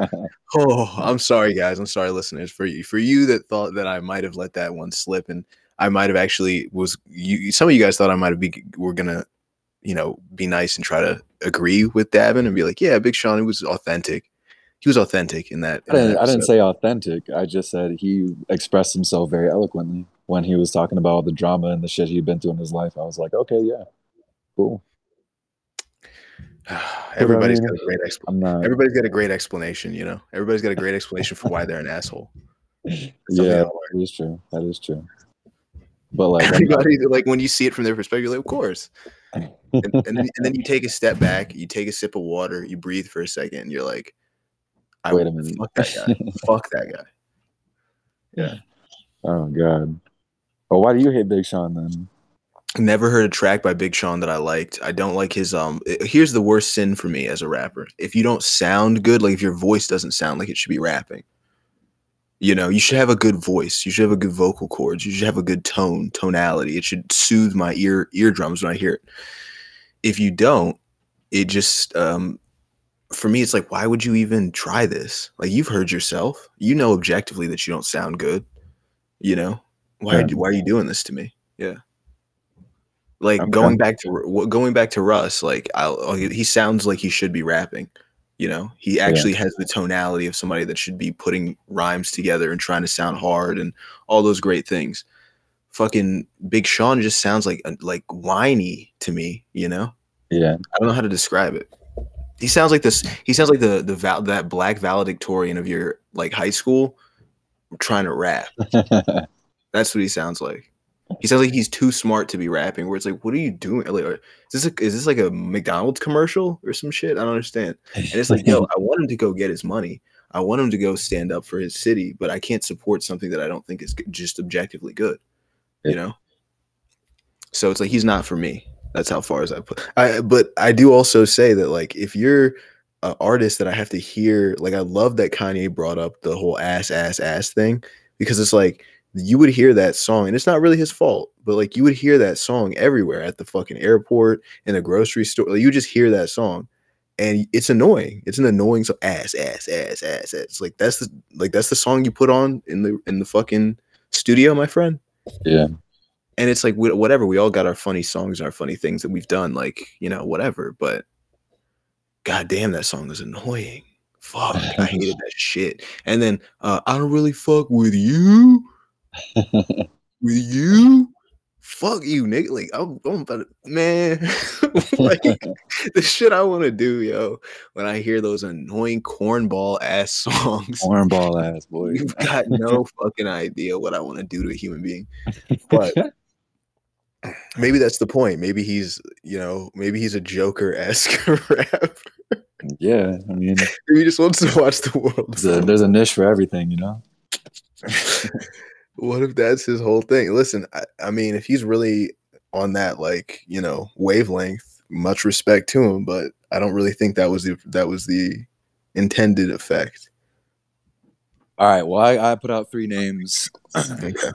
Oh, I'm sorry, guys. I'm sorry, listeners. For you, for you that thought that I might have let that one slip, and I might have actually was you. Some of you guys thought I might have be were gonna, you know, be nice and try to agree with Davin and be like, yeah, Big Sean, it was authentic. He was authentic in that. I in that didn't, I didn't say authentic. I just said he expressed himself very eloquently when he was talking about all the drama and the shit he'd been through in his life. I was like, okay, yeah, cool. Everybody's mean? got a great explanation. Not. Everybody's got a great explanation, you know. Everybody's got a great explanation for why they're an asshole. something yeah, I that is true. That is true. But like, I'm not- Everybody, like when you see it from their perspective, you're like, of course. And, and, then, and then you take a step back, you take a sip of water, you breathe for a second, and you're like, I, Wait a minute. fuck that guy. fuck that guy. Yeah. Oh god. Well, why do you hate Big Sean then? Never heard a track by Big Sean that I liked. I don't like his um here's the worst sin for me as a rapper. If you don't sound good, like if your voice doesn't sound like it should be rapping. You know, you should have a good voice. You should have a good vocal cords. You should have a good tone, tonality. It should soothe my ear eardrums when I hear it. If you don't, it just um for me it's like why would you even try this? Like you've heard yourself. You know objectively that you don't sound good. You know? Why Yeah. why are you doing this to me? Yeah. Like Okay. going back to going back to Russ, like I'll, he sounds like he should be rapping. You know, he actually has the tonality of somebody that should be putting rhymes together and trying to sound hard and all those great things. Fucking Big Sean just sounds like uh, like whiny to me. You know, Yeah. I don't know how to describe it. He sounds like this. He sounds like the the val- that black valedictorian of your like high school trying to rap. That's what he sounds like. He sounds like he's too smart to be rapping. Where it's like, what are you doing? Like, is this a, is this like a McDonald's commercial or some shit? I don't understand. And it's like, yo, I want him to go get his money. I want him to go stand up for his city, but I can't support something that I don't think is just objectively good. You know. So it's like he's not for me. That's how far as I put. I but I do also say that like if you're an artist that I have to hear, like I love that Kanye brought up the whole ass ass ass thing because it's like you would hear that song and it's not really his fault, but like you would hear that song everywhere at the fucking airport, in the grocery store. Like, you just hear that song and it's annoying. It's an annoying so ass ass ass ass ass. Like that's the like that's the song you put on in the in the fucking studio, my friend yeah. And it's like wh- whatever we all got our funny songs and our funny things that we've done like you know whatever but god damn that song is annoying. Fuck i hated that shit. And then uh i don't really fuck with you. With you? Fuck you nigga like i'm, I'm about to, man like the shit i want to do yo when i hear those annoying cornball ass songs. Cornball ass boy. You've got no fucking idea what I want to do to a human being. But maybe that's the point. Maybe he's, you know, maybe he's a Joker esque rapper. yeah. I mean, he just wants to watch the world. there's a, there's a niche for everything, you know. what if that's his whole thing? Listen, I, I mean, if he's really on that, like, you know, wavelength, much respect to him, but I don't really think that was the that was the intended effect. All right. Well, I, I put out three names.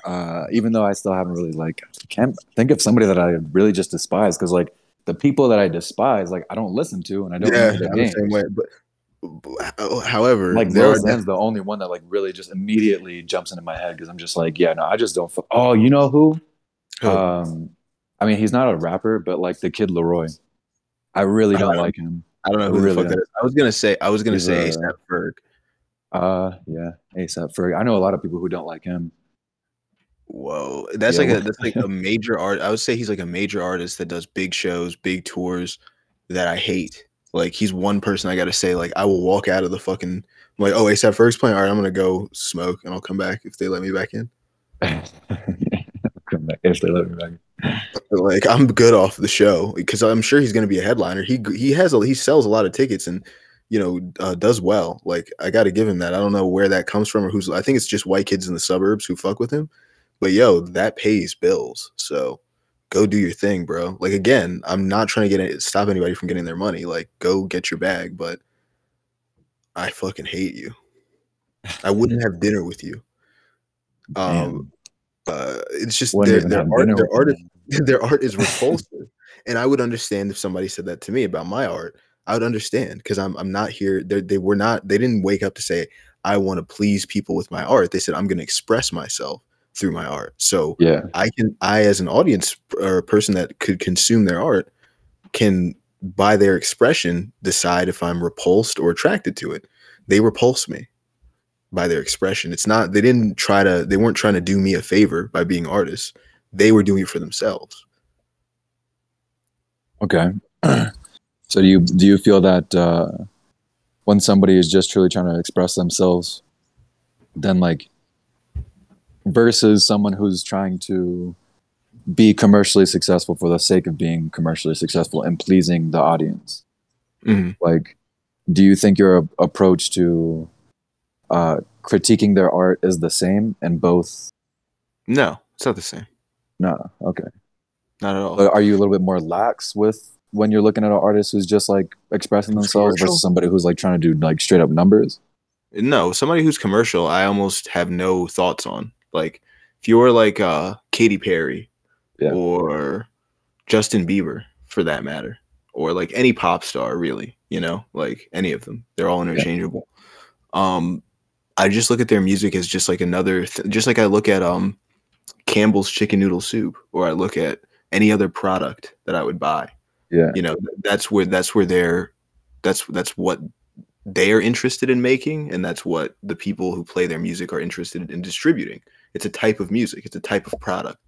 Uh, even though I still haven't really like can't think of somebody that I really just despise because like the people that I despise, like I don't listen to and I don't Yeah, know their I'm the same way. But However, Like there Lil Xan's the only one that like really just immediately jumps into my head because I'm just like, yeah, no, I just don't. F- oh, you know who? Who? Um, I mean, he's not a rapper, but like the kid LAROI, I really don't don't- like him. I don't know who really the fuck that is. I was gonna say I was gonna He's say a- ASAP Ferg. Uh, yeah, ASAP Ferg. I know a lot of people who don't like him. Whoa, that's Yeah, like a that's like a major art. I would say he's like a major artist that does big shows, big tours that I hate. Like he's one person I got to say like I will walk out of the fucking I'm like oh ASAP Ferg's playing. All right, I'm gonna go smoke and I'll come back if they let me back in. Come back if they let me back. Like I'm good off the show because I'm sure he's gonna be a headliner. He he has a, he sells a lot of tickets and you know uh, does well. Like I got to give him that. I don't know where that comes from or who's. I think it's just white kids in the suburbs who fuck with him. But yo, that pays bills. So go do your thing, bro. Like again, I'm not trying to get it, stop anybody from getting their money. Like go get your bag, but I fucking hate you. I wouldn't have dinner with you. Um, uh, it's just their, their art, their art, is, their art is repulsive. and I would understand if somebody said that to me about my art. I would understand because I'm I'm not here. They they were not. They didn't wake up to say I want to please people with my art. They said I'm going to express myself through my art. So Yeah, I can I as an audience or a person that could consume their art can by their expression decide if I'm repulsed or attracted to it. They repulse me by their expression. It's not they didn't try to they weren't trying to do me a favor by being artists. They were doing it for themselves. Okay. so do you do you feel that uh, when somebody is just truly trying to express themselves, then like versus someone who's trying to be commercially successful for the sake of being commercially successful and pleasing the audience, Mhm. like do you think your approach to uh, critiquing their art is the same and both? No, it's not the same. No. Okay. Not at all. But are you a little bit more lax with when you're looking at an artist who's just like expressing themselves commercial? versus somebody who's like trying to do like straight up numbers? No, somebody who's commercial, I almost have no thoughts on. Like if you're like uh Katy Perry Yeah. or Justin Bieber for that matter, or like any pop star really, you know, like any of them. They're all interchangeable. Um I just look at their music as just like another th- just like I look at um Campbell's chicken noodle soup or I look at any other product that I would buy Yeah. you know that's where that's where they're that's that's what they are interested in making and that's what the people who play their music are interested in distributing. It's a type of music. It's a type of product.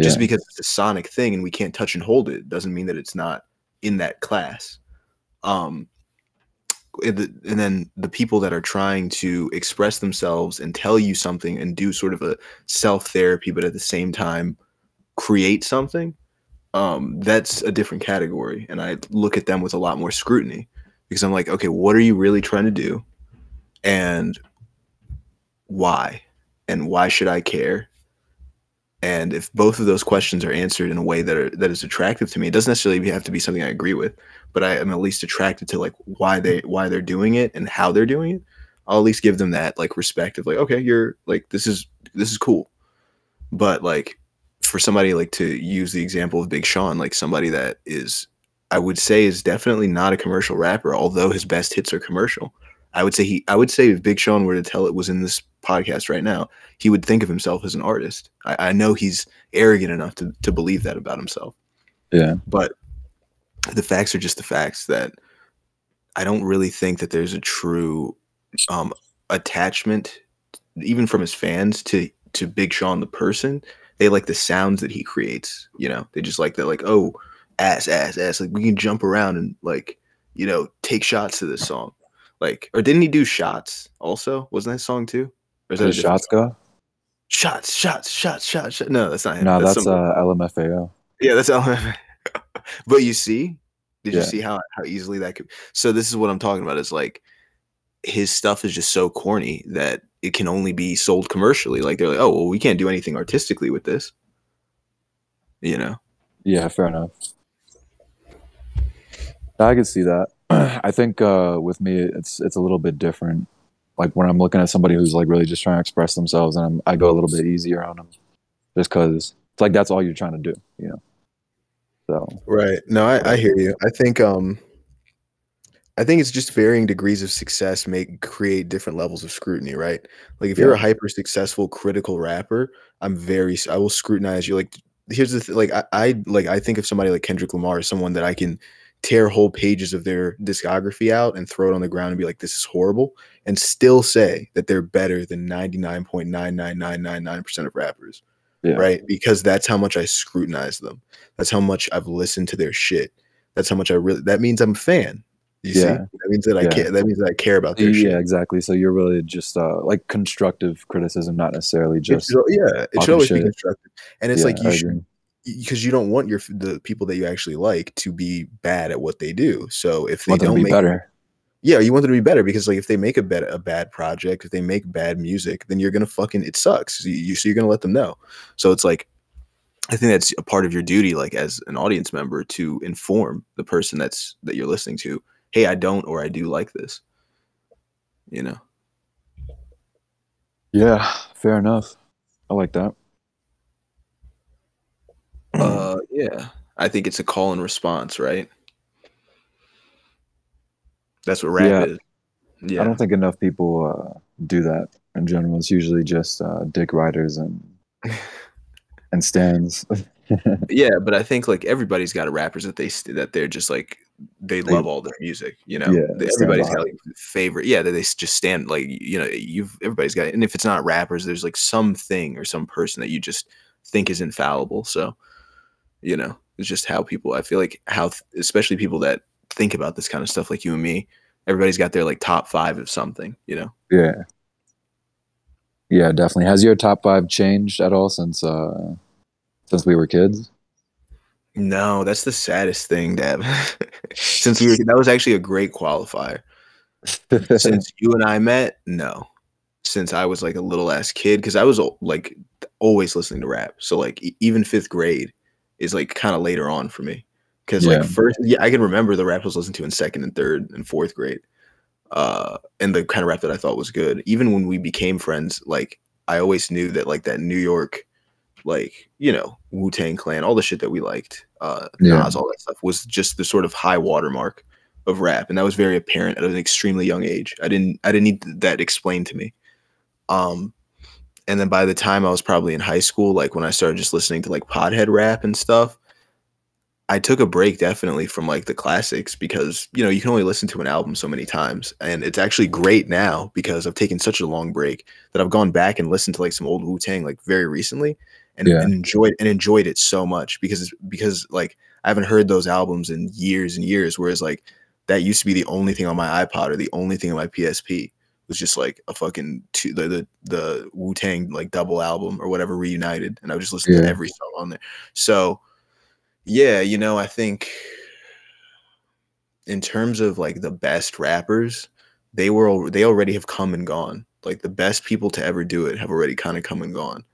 Just because it's a sonic thing and we can't touch and hold it doesn't mean that it's not in that class. Um and then the people that are trying to express themselves and tell you something and do sort of a self therapy but at the same time create something um that's a different category and i look at them with a lot more scrutiny because i'm like okay what are you really trying to do? And why? And why should i care? And if both of those questions are answered in a way that are that is attractive to me it doesn't necessarily have to be something i agree with but i am at least attracted to like why they why they're doing it and how they're doing it. I'll at least give them that like respect of like okay you're like this is this is cool. But like for somebody like to use the example of Big Sean, like somebody that is, I would say, is definitely not a commercial rapper, although his best hits are commercial. I would say he, I would say if Big Sean were to tell it was in this podcast right now, he would think of himself as an artist. I, I know he's arrogant enough to, to believe that about himself, Yeah. but the facts are just the facts that I don't really think that there's a true um, attachment, even from his fans, to to Big Sean the person. They like the sounds that he creates. You know, they just like that, like oh, ass, ass, ass. Like we can jump around and like you know take shots to this song. Like, or didn't he do shots also? Wasn't that song too? Or is that a Does different shots go? shots, shots, shots, shots, shots? No, that's not him. No, that's, somebody- uh LMFAO. yeah, that's LMFAO. but you see, did you see how how easily that could? So this is what I'm talking about. Is like his stuff is just so corny that it can only be sold commercially. Like they're like, oh well, we can't do anything artistically with this. You know, Yeah, fair enough. I could see that. I think uh, with me, it's it's a little bit different. Like when I'm looking at somebody who's like really just trying to express themselves, and I'm, I go a little bit easier on them, just because it's like that's all you're trying to do, you know. So right? No, I, I hear you. I think um, I think it's just varying degrees of success make create different levels of scrutiny, right? Like if you're a hyper successful critical rapper, I'm very I will scrutinize you. Like here's the th- like I, I like I think of somebody like Kendrick Lamar as someone that I can tear whole pages of their discography out and throw it on the ground and be like, this is horrible, and still say that they're better than 99.99999% of rappers. Yeah. Right. Because that's how much I scrutinize them. That's how much I've listened to their shit. That's how much I really that means I'm a fan. You see? Yeah. That means that I Yeah. care that means that I care about their yeah, shit. exactly. So you're really just uh, like constructive criticism, not necessarily It just. should- yeah, it should always be constructive. And it's yeah, like you I should because you don't want your the people that you actually like to be bad at what they do. So if they don't be make better. yeah, you want them to be better because like if they make a bad a bad project, if they make bad music, then you're gonna fucking it sucks. You, you so you're gonna let them know. So it's like I think that's a part of your duty, like as an audience member, to inform the person that's that you're listening to. Hey, I don't or I do like this. You know. Yeah, fair enough. I like that. Uh, yeah, I think it's a call and response, right? That's what rap Yeah. is. Yeah, I don't think enough people uh, do that in general. It's usually just uh, dick riders and and stands. yeah, but I think like everybody's got a rappers that they that they're just like they They- love all their music. You know, Yeah, They- they everybody's got like favorite. Yeah, that they just stand like you know you've everybody's got. And if it's not rappers, there's like something or some person that you just think is infallible. So you know, it's just how people. I feel like how especially people that think about this kind of stuff like you and me. Everybody's got their like top five of something. You know. yeah, yeah, definitely. Has your top five changed at all since uh, since we were kids? No, that's the saddest thing, Deb. Since we were, that was actually a great qualifier. Since you and I met, no. Since I was like a little ass kid, because I was like always listening to rap. So like e- even fifth grade is like kind of later on for me. Because Yeah. like first, yeah, I can remember the rap I was listening to in second and third and fourth grade, uh, and the kind of rap that I thought was good. Even when we became friends, like I always knew that like that New York, like you know Wu Tang Clan, all the shit that we liked, uh, Yeah. Nas, all that stuff was just the sort of high watermark of rap, and that was very apparent at an extremely young age. I didn't I didn't need that explained to me. Um, and then by the time I was probably in high school, like when I started just listening to like pothead rap and stuff, I took a break definitely from like the classics because you know you can only listen to an album so many times, and it's actually great now because I've taken such a long break that I've gone back and listened to like some old Wu Tang like very recently, and, Yeah. and enjoyed and enjoyed it so much because because like I haven't heard those albums in years and years, whereas like that used to be the only thing on my iPod or the only thing on my PSP was just like a fucking two, the the, the Wu Tang like double album or whatever reunited, and I would just listen to every song on there. So yeah, you know, I think in terms of like the best rappers, they were they already have come and gone. Like the best people to ever do it have already kind of come and gone.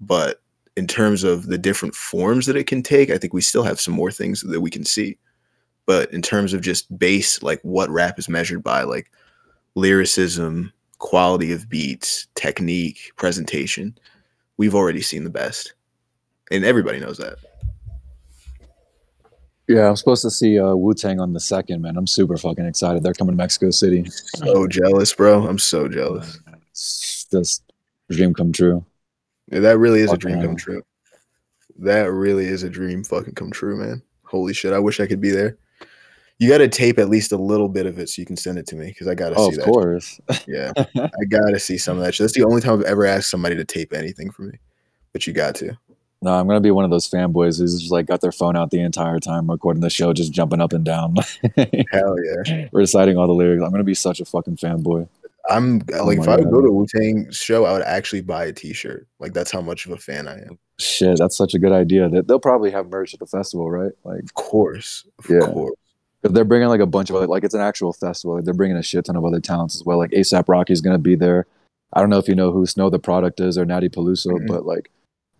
But in terms of the different forms that it can take, I think we still have some more things that we can see. But in terms of just base, like what rap is measured by, like lyricism, quality of beats, technique, presentation, we've already seen the best. And everybody knows that. Yeah, I'm supposed to see uh, Wu Tang on the second, man. I'm super fucking excited. They're coming to Mexico City. So jealous, bro. I'm so jealous. It's just dream come true. Yeah, that really is a dream come true. That really is a dream fucking come true, man. Holy shit. I wish I could be there. You got to tape at least a little bit of it so you can send it to me because I got to Oh, see of that. course. Yeah. I got to see some of that shit. That's the only time I've ever asked somebody to tape anything for me. But you got to. No, I'm gonna be one of those fanboys who's just like got their phone out the entire time recording the show, just jumping up and down, Hell yeah. reciting all the lyrics. I'm gonna be such a fucking fanboy. I'm like, my if I would go to Wu Tang show, I would actually buy a t shirt. Like, that's how much of a fan I am. Shit, that's such a good idea. They- They'll probably have merch at the festival, right? Like, Of course. Of Yeah. course. if they're bringing like a bunch of other, like it's an actual festival. Like they're bringing a shit ton of other talents as well. Like ASAP Rocky's gonna be there. I don't know if you know who Snow tha Product is or Nathy Peluso, Mhm. but like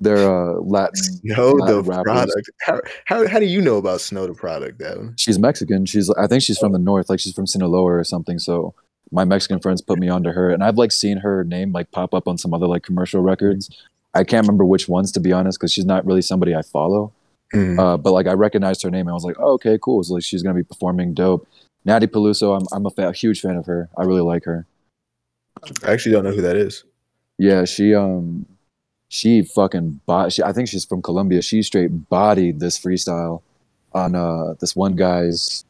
they're uh, Latin. Snow the rappers. product. How, how, how do you know about Snow tha product, Davin? She's Mexican. She's I think she's from the north, like she's from Sinaloa or something. So my Mexican friends put me onto her, and I've like seen her name like pop up on some other like commercial records. I can't remember which ones to be honest, because she's not really somebody I follow. Mm. Uh, but like I recognized her name, and I was like, oh, okay, cool. So like she's gonna be performing dope. Nathy Peluso, I'm I'm a, fa- huge fan of her. I really like her. I actually don't know who that is. Yeah, she um she fucking bought she I think she's from Colombia. She straight bodied this freestyle on uh this one guy's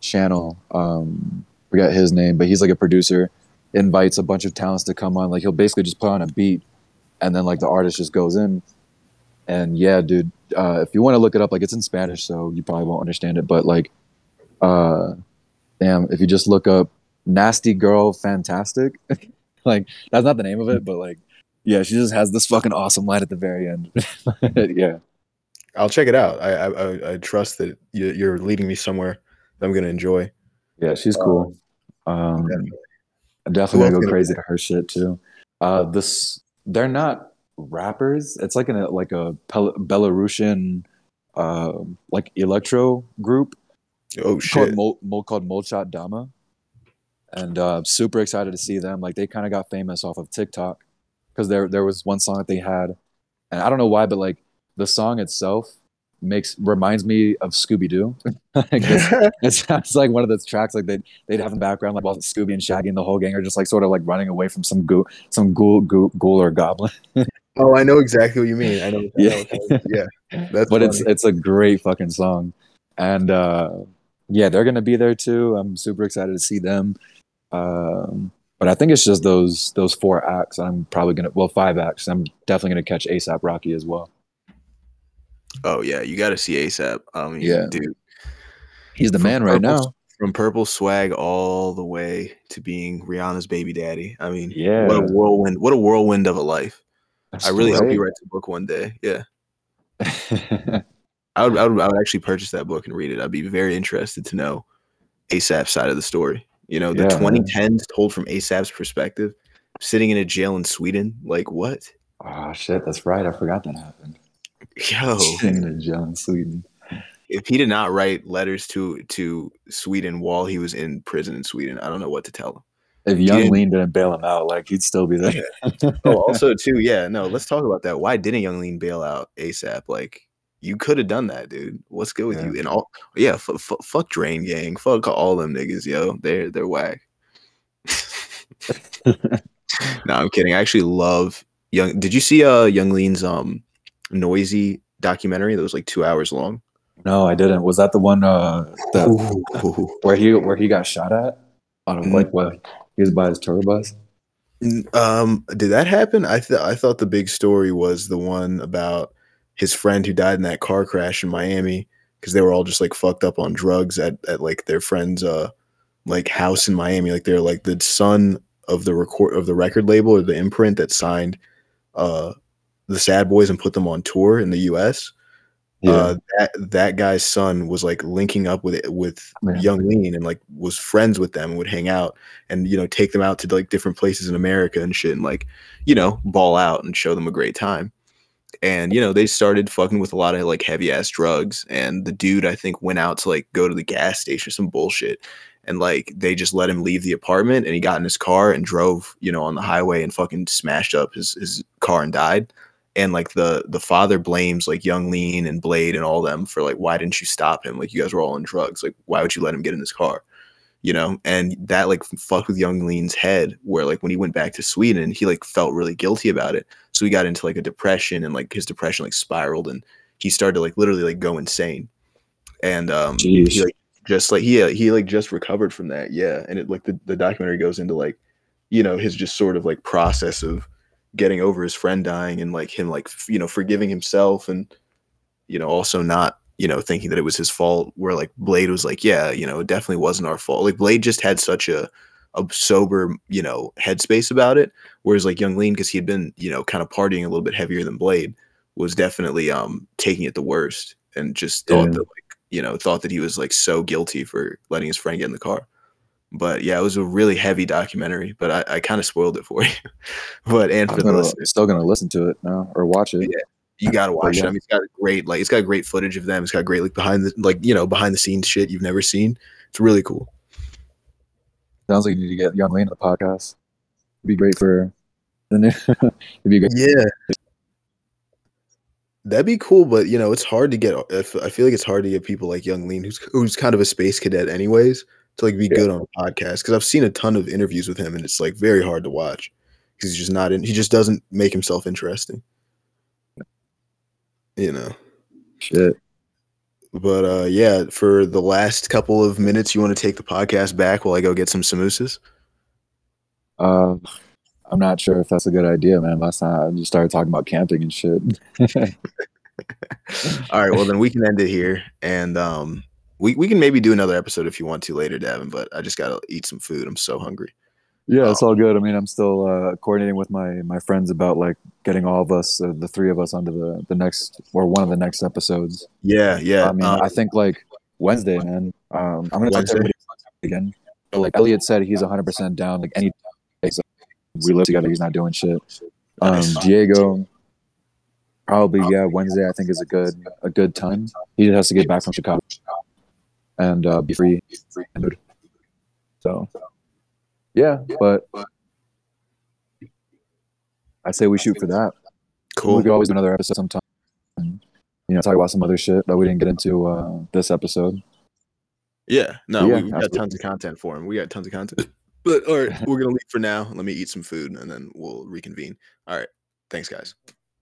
channel. Um forget his name, but he's like a producer, invites a bunch of talents to come on. Like he'll basically just put on a beat and then like the artist just goes in. And yeah, dude, uh if you want to look it up, like it's in Spanish, so you probably won't understand it, but like uh damn, if you just look up Nasty Girl Fantastic, like that's not the name of it, but like yeah, she just has this fucking awesome line at the very end. yeah. I'll check it out. I I, I, I trust that you, you're leading me somewhere that I'm gonna enjoy. Yeah, she's cool. Um, Definitely. I'm definitely gonna go crazy to her shit too. Uh, this they're not rappers. It's like an like a Pel- Belarusian uh, like electro group Oh called shit! Mol- Mol- called Molchat Doma, and uh, super excited to see them. Like they kind of got famous off of TikTok because there there was one song that they had, and I don't know why, but like the song itself makes reminds me of Scooby Doo. it sounds like one of those tracks like they'd they'd have in the background like while Scooby and Shaggy and the whole gang are just like sort of like running away from some ghoul some ghoul ghoul, ghoul or goblin. oh, I know exactly what you mean. I know. I Yeah. know yeah, that's. but it's it's a great fucking song, and uh, yeah, they're gonna be there too. I'm super excited to see them. Um, but I think it's just those those four acts. I'm probably gonna well five acts. I'm definitely gonna catch ASAP Rocky as well. Oh yeah, you got to see ASAP. I mean, Yeah. dude. He's the man right Purple- now. From purple swag all the way to being Rihanna's baby daddy. I mean, Yeah. what a whirlwind! What a whirlwind of a life. I really hope he writes a book one day. Yeah, I would, I would. I would actually purchase that book and read it. I'd be very interested to know ASAP's side of the story. You know, the Yeah, man. 2010s told from ASAP's perspective, sitting in a jail in Sweden. Like what? oh shit, that's right. I forgot that happened. Yo, Singing in jail in Sweden. if he did not write letters to to Sweden while he was in prison in Sweden, I don't know what to tell him. If Yung Lean didn't bail him out, like he'd still be there. Oh, also too, yeah, no, let's talk about that. Why didn't Yung Lean bail out ASAP? Like, you could have done that, dude. What's good with Yeah. you? And all, yeah, f- f- fuck Drain Gang, fuck all them niggas, yo. They're they're whack. no, I'm kidding. I actually love Young. Did you see uh Yung Lean's um Noisey documentary that was like two hours long? no, I didn't. Was that the one uh that where he where he got shot at? On a, Mm. like what he was by his tour bus. Um, did that happen? I th- I thought the big story was the one about his friend who died in that car crash in Miami because they were all just like fucked up on drugs at, at like their friend's uh like house in Miami. Like they're like the son of the record of the record label or the imprint that signed uh the Sad Boys and put them on tour in the U.S. Uh, that that guy's son was like linking up with it with Yeah. Yung Lean and like was friends with them and would hang out and you know take them out to like different places in America and shit and like you know ball out and show them a great time. And you know they started fucking with a lot of like heavy ass drugs and the dude I think went out to like go to the gas station or some bullshit and like they just let him leave the apartment and he got in his car and drove you know on the highway and fucking smashed up his his car and died and like the the father blames like Yung Lean and Bladee and all them for like why didn't you stop him? Like you guys were all on drugs. Like why would you let him get in this car? You know? And that like fucked with Yung Lean's head where like when he went back to sweden he like felt really guilty about it. So he got into like a depression and like his depression like spiraled and he started to like literally like go insane. And um Jeez. he like just like he he like just recovered from that yeah. And it like the, the documentary goes into like you know his just sort of like process of getting over his friend dying and like him like f- you know forgiving himself and you know also not you know thinking that it was his fault where like Bladee was like yeah you know it definitely wasn't our fault like Bladee just had such a a sober you know headspace about it whereas like Yung Lean because he had been you know kind of partying a little bit heavier than Bladee was definitely um taking it the worst and just thought Yeah. that like you know thought that he was like so guilty for letting his friend get in the car but yeah it was a really heavy documentary but i, I kind of spoiled it for you but and I'm for the gonna- listeners still gonna listen to it now or watch it. Yeah. you gotta watch it. I mean, it's got great like it's got great footage of them. It's got great like behind the like you know behind the scenes shit you've never seen. It's really cool. Sounds like you need to get Yung Lean on the podcast. It'd be great for the new. it'd be great. Yeah. That'd be cool, but you know, it's hard to get. I feel like it's hard to get people like Yung Lean, who's who's kind of a space cadet, anyways, to like be Yeah. good on a podcast. Because I've seen a ton of interviews with him, and it's like very hard to watch because he's just not in. He just doesn't make himself interesting. You know. Shit. But uh, yeah, for the last couple of minutes, you want to take the podcast back while I go get some samosas? Uh, I'm not sure if that's a good idea, man. Last time I just started talking about camping and shit. All right, well then we can end it here, and um, we we can maybe do another episode if you want to later, Davin. But I just gotta eat some food. I'm so hungry. Yeah, it's all good. I mean, I'm still uh, coordinating with my my friends about like getting all of us, uh, the three of us, onto the the next or one of the next episodes. Yeah, yeah. I mean, um, I think like Wednesday, man. Um, I'm gonna talk to everybody again. But, like Elliot said, he's 100 percent down. Like any we live together, he's not doing shit. Um, Diego, probably yeah. Wednesday, I think is a good a good time. He just has to get back from Chicago and uh, be free. So, yeah, but I say we shoot for that. cool. We could always do another episode sometime. And, you know, talk about some other shit that we didn't get into uh, this episode. Yeah, no, Yeah, we, we got tons of content for him. We got tons of content. But all right, we're gonna leave for now. Let me eat some food and then we'll reconvene. All right, thanks, guys.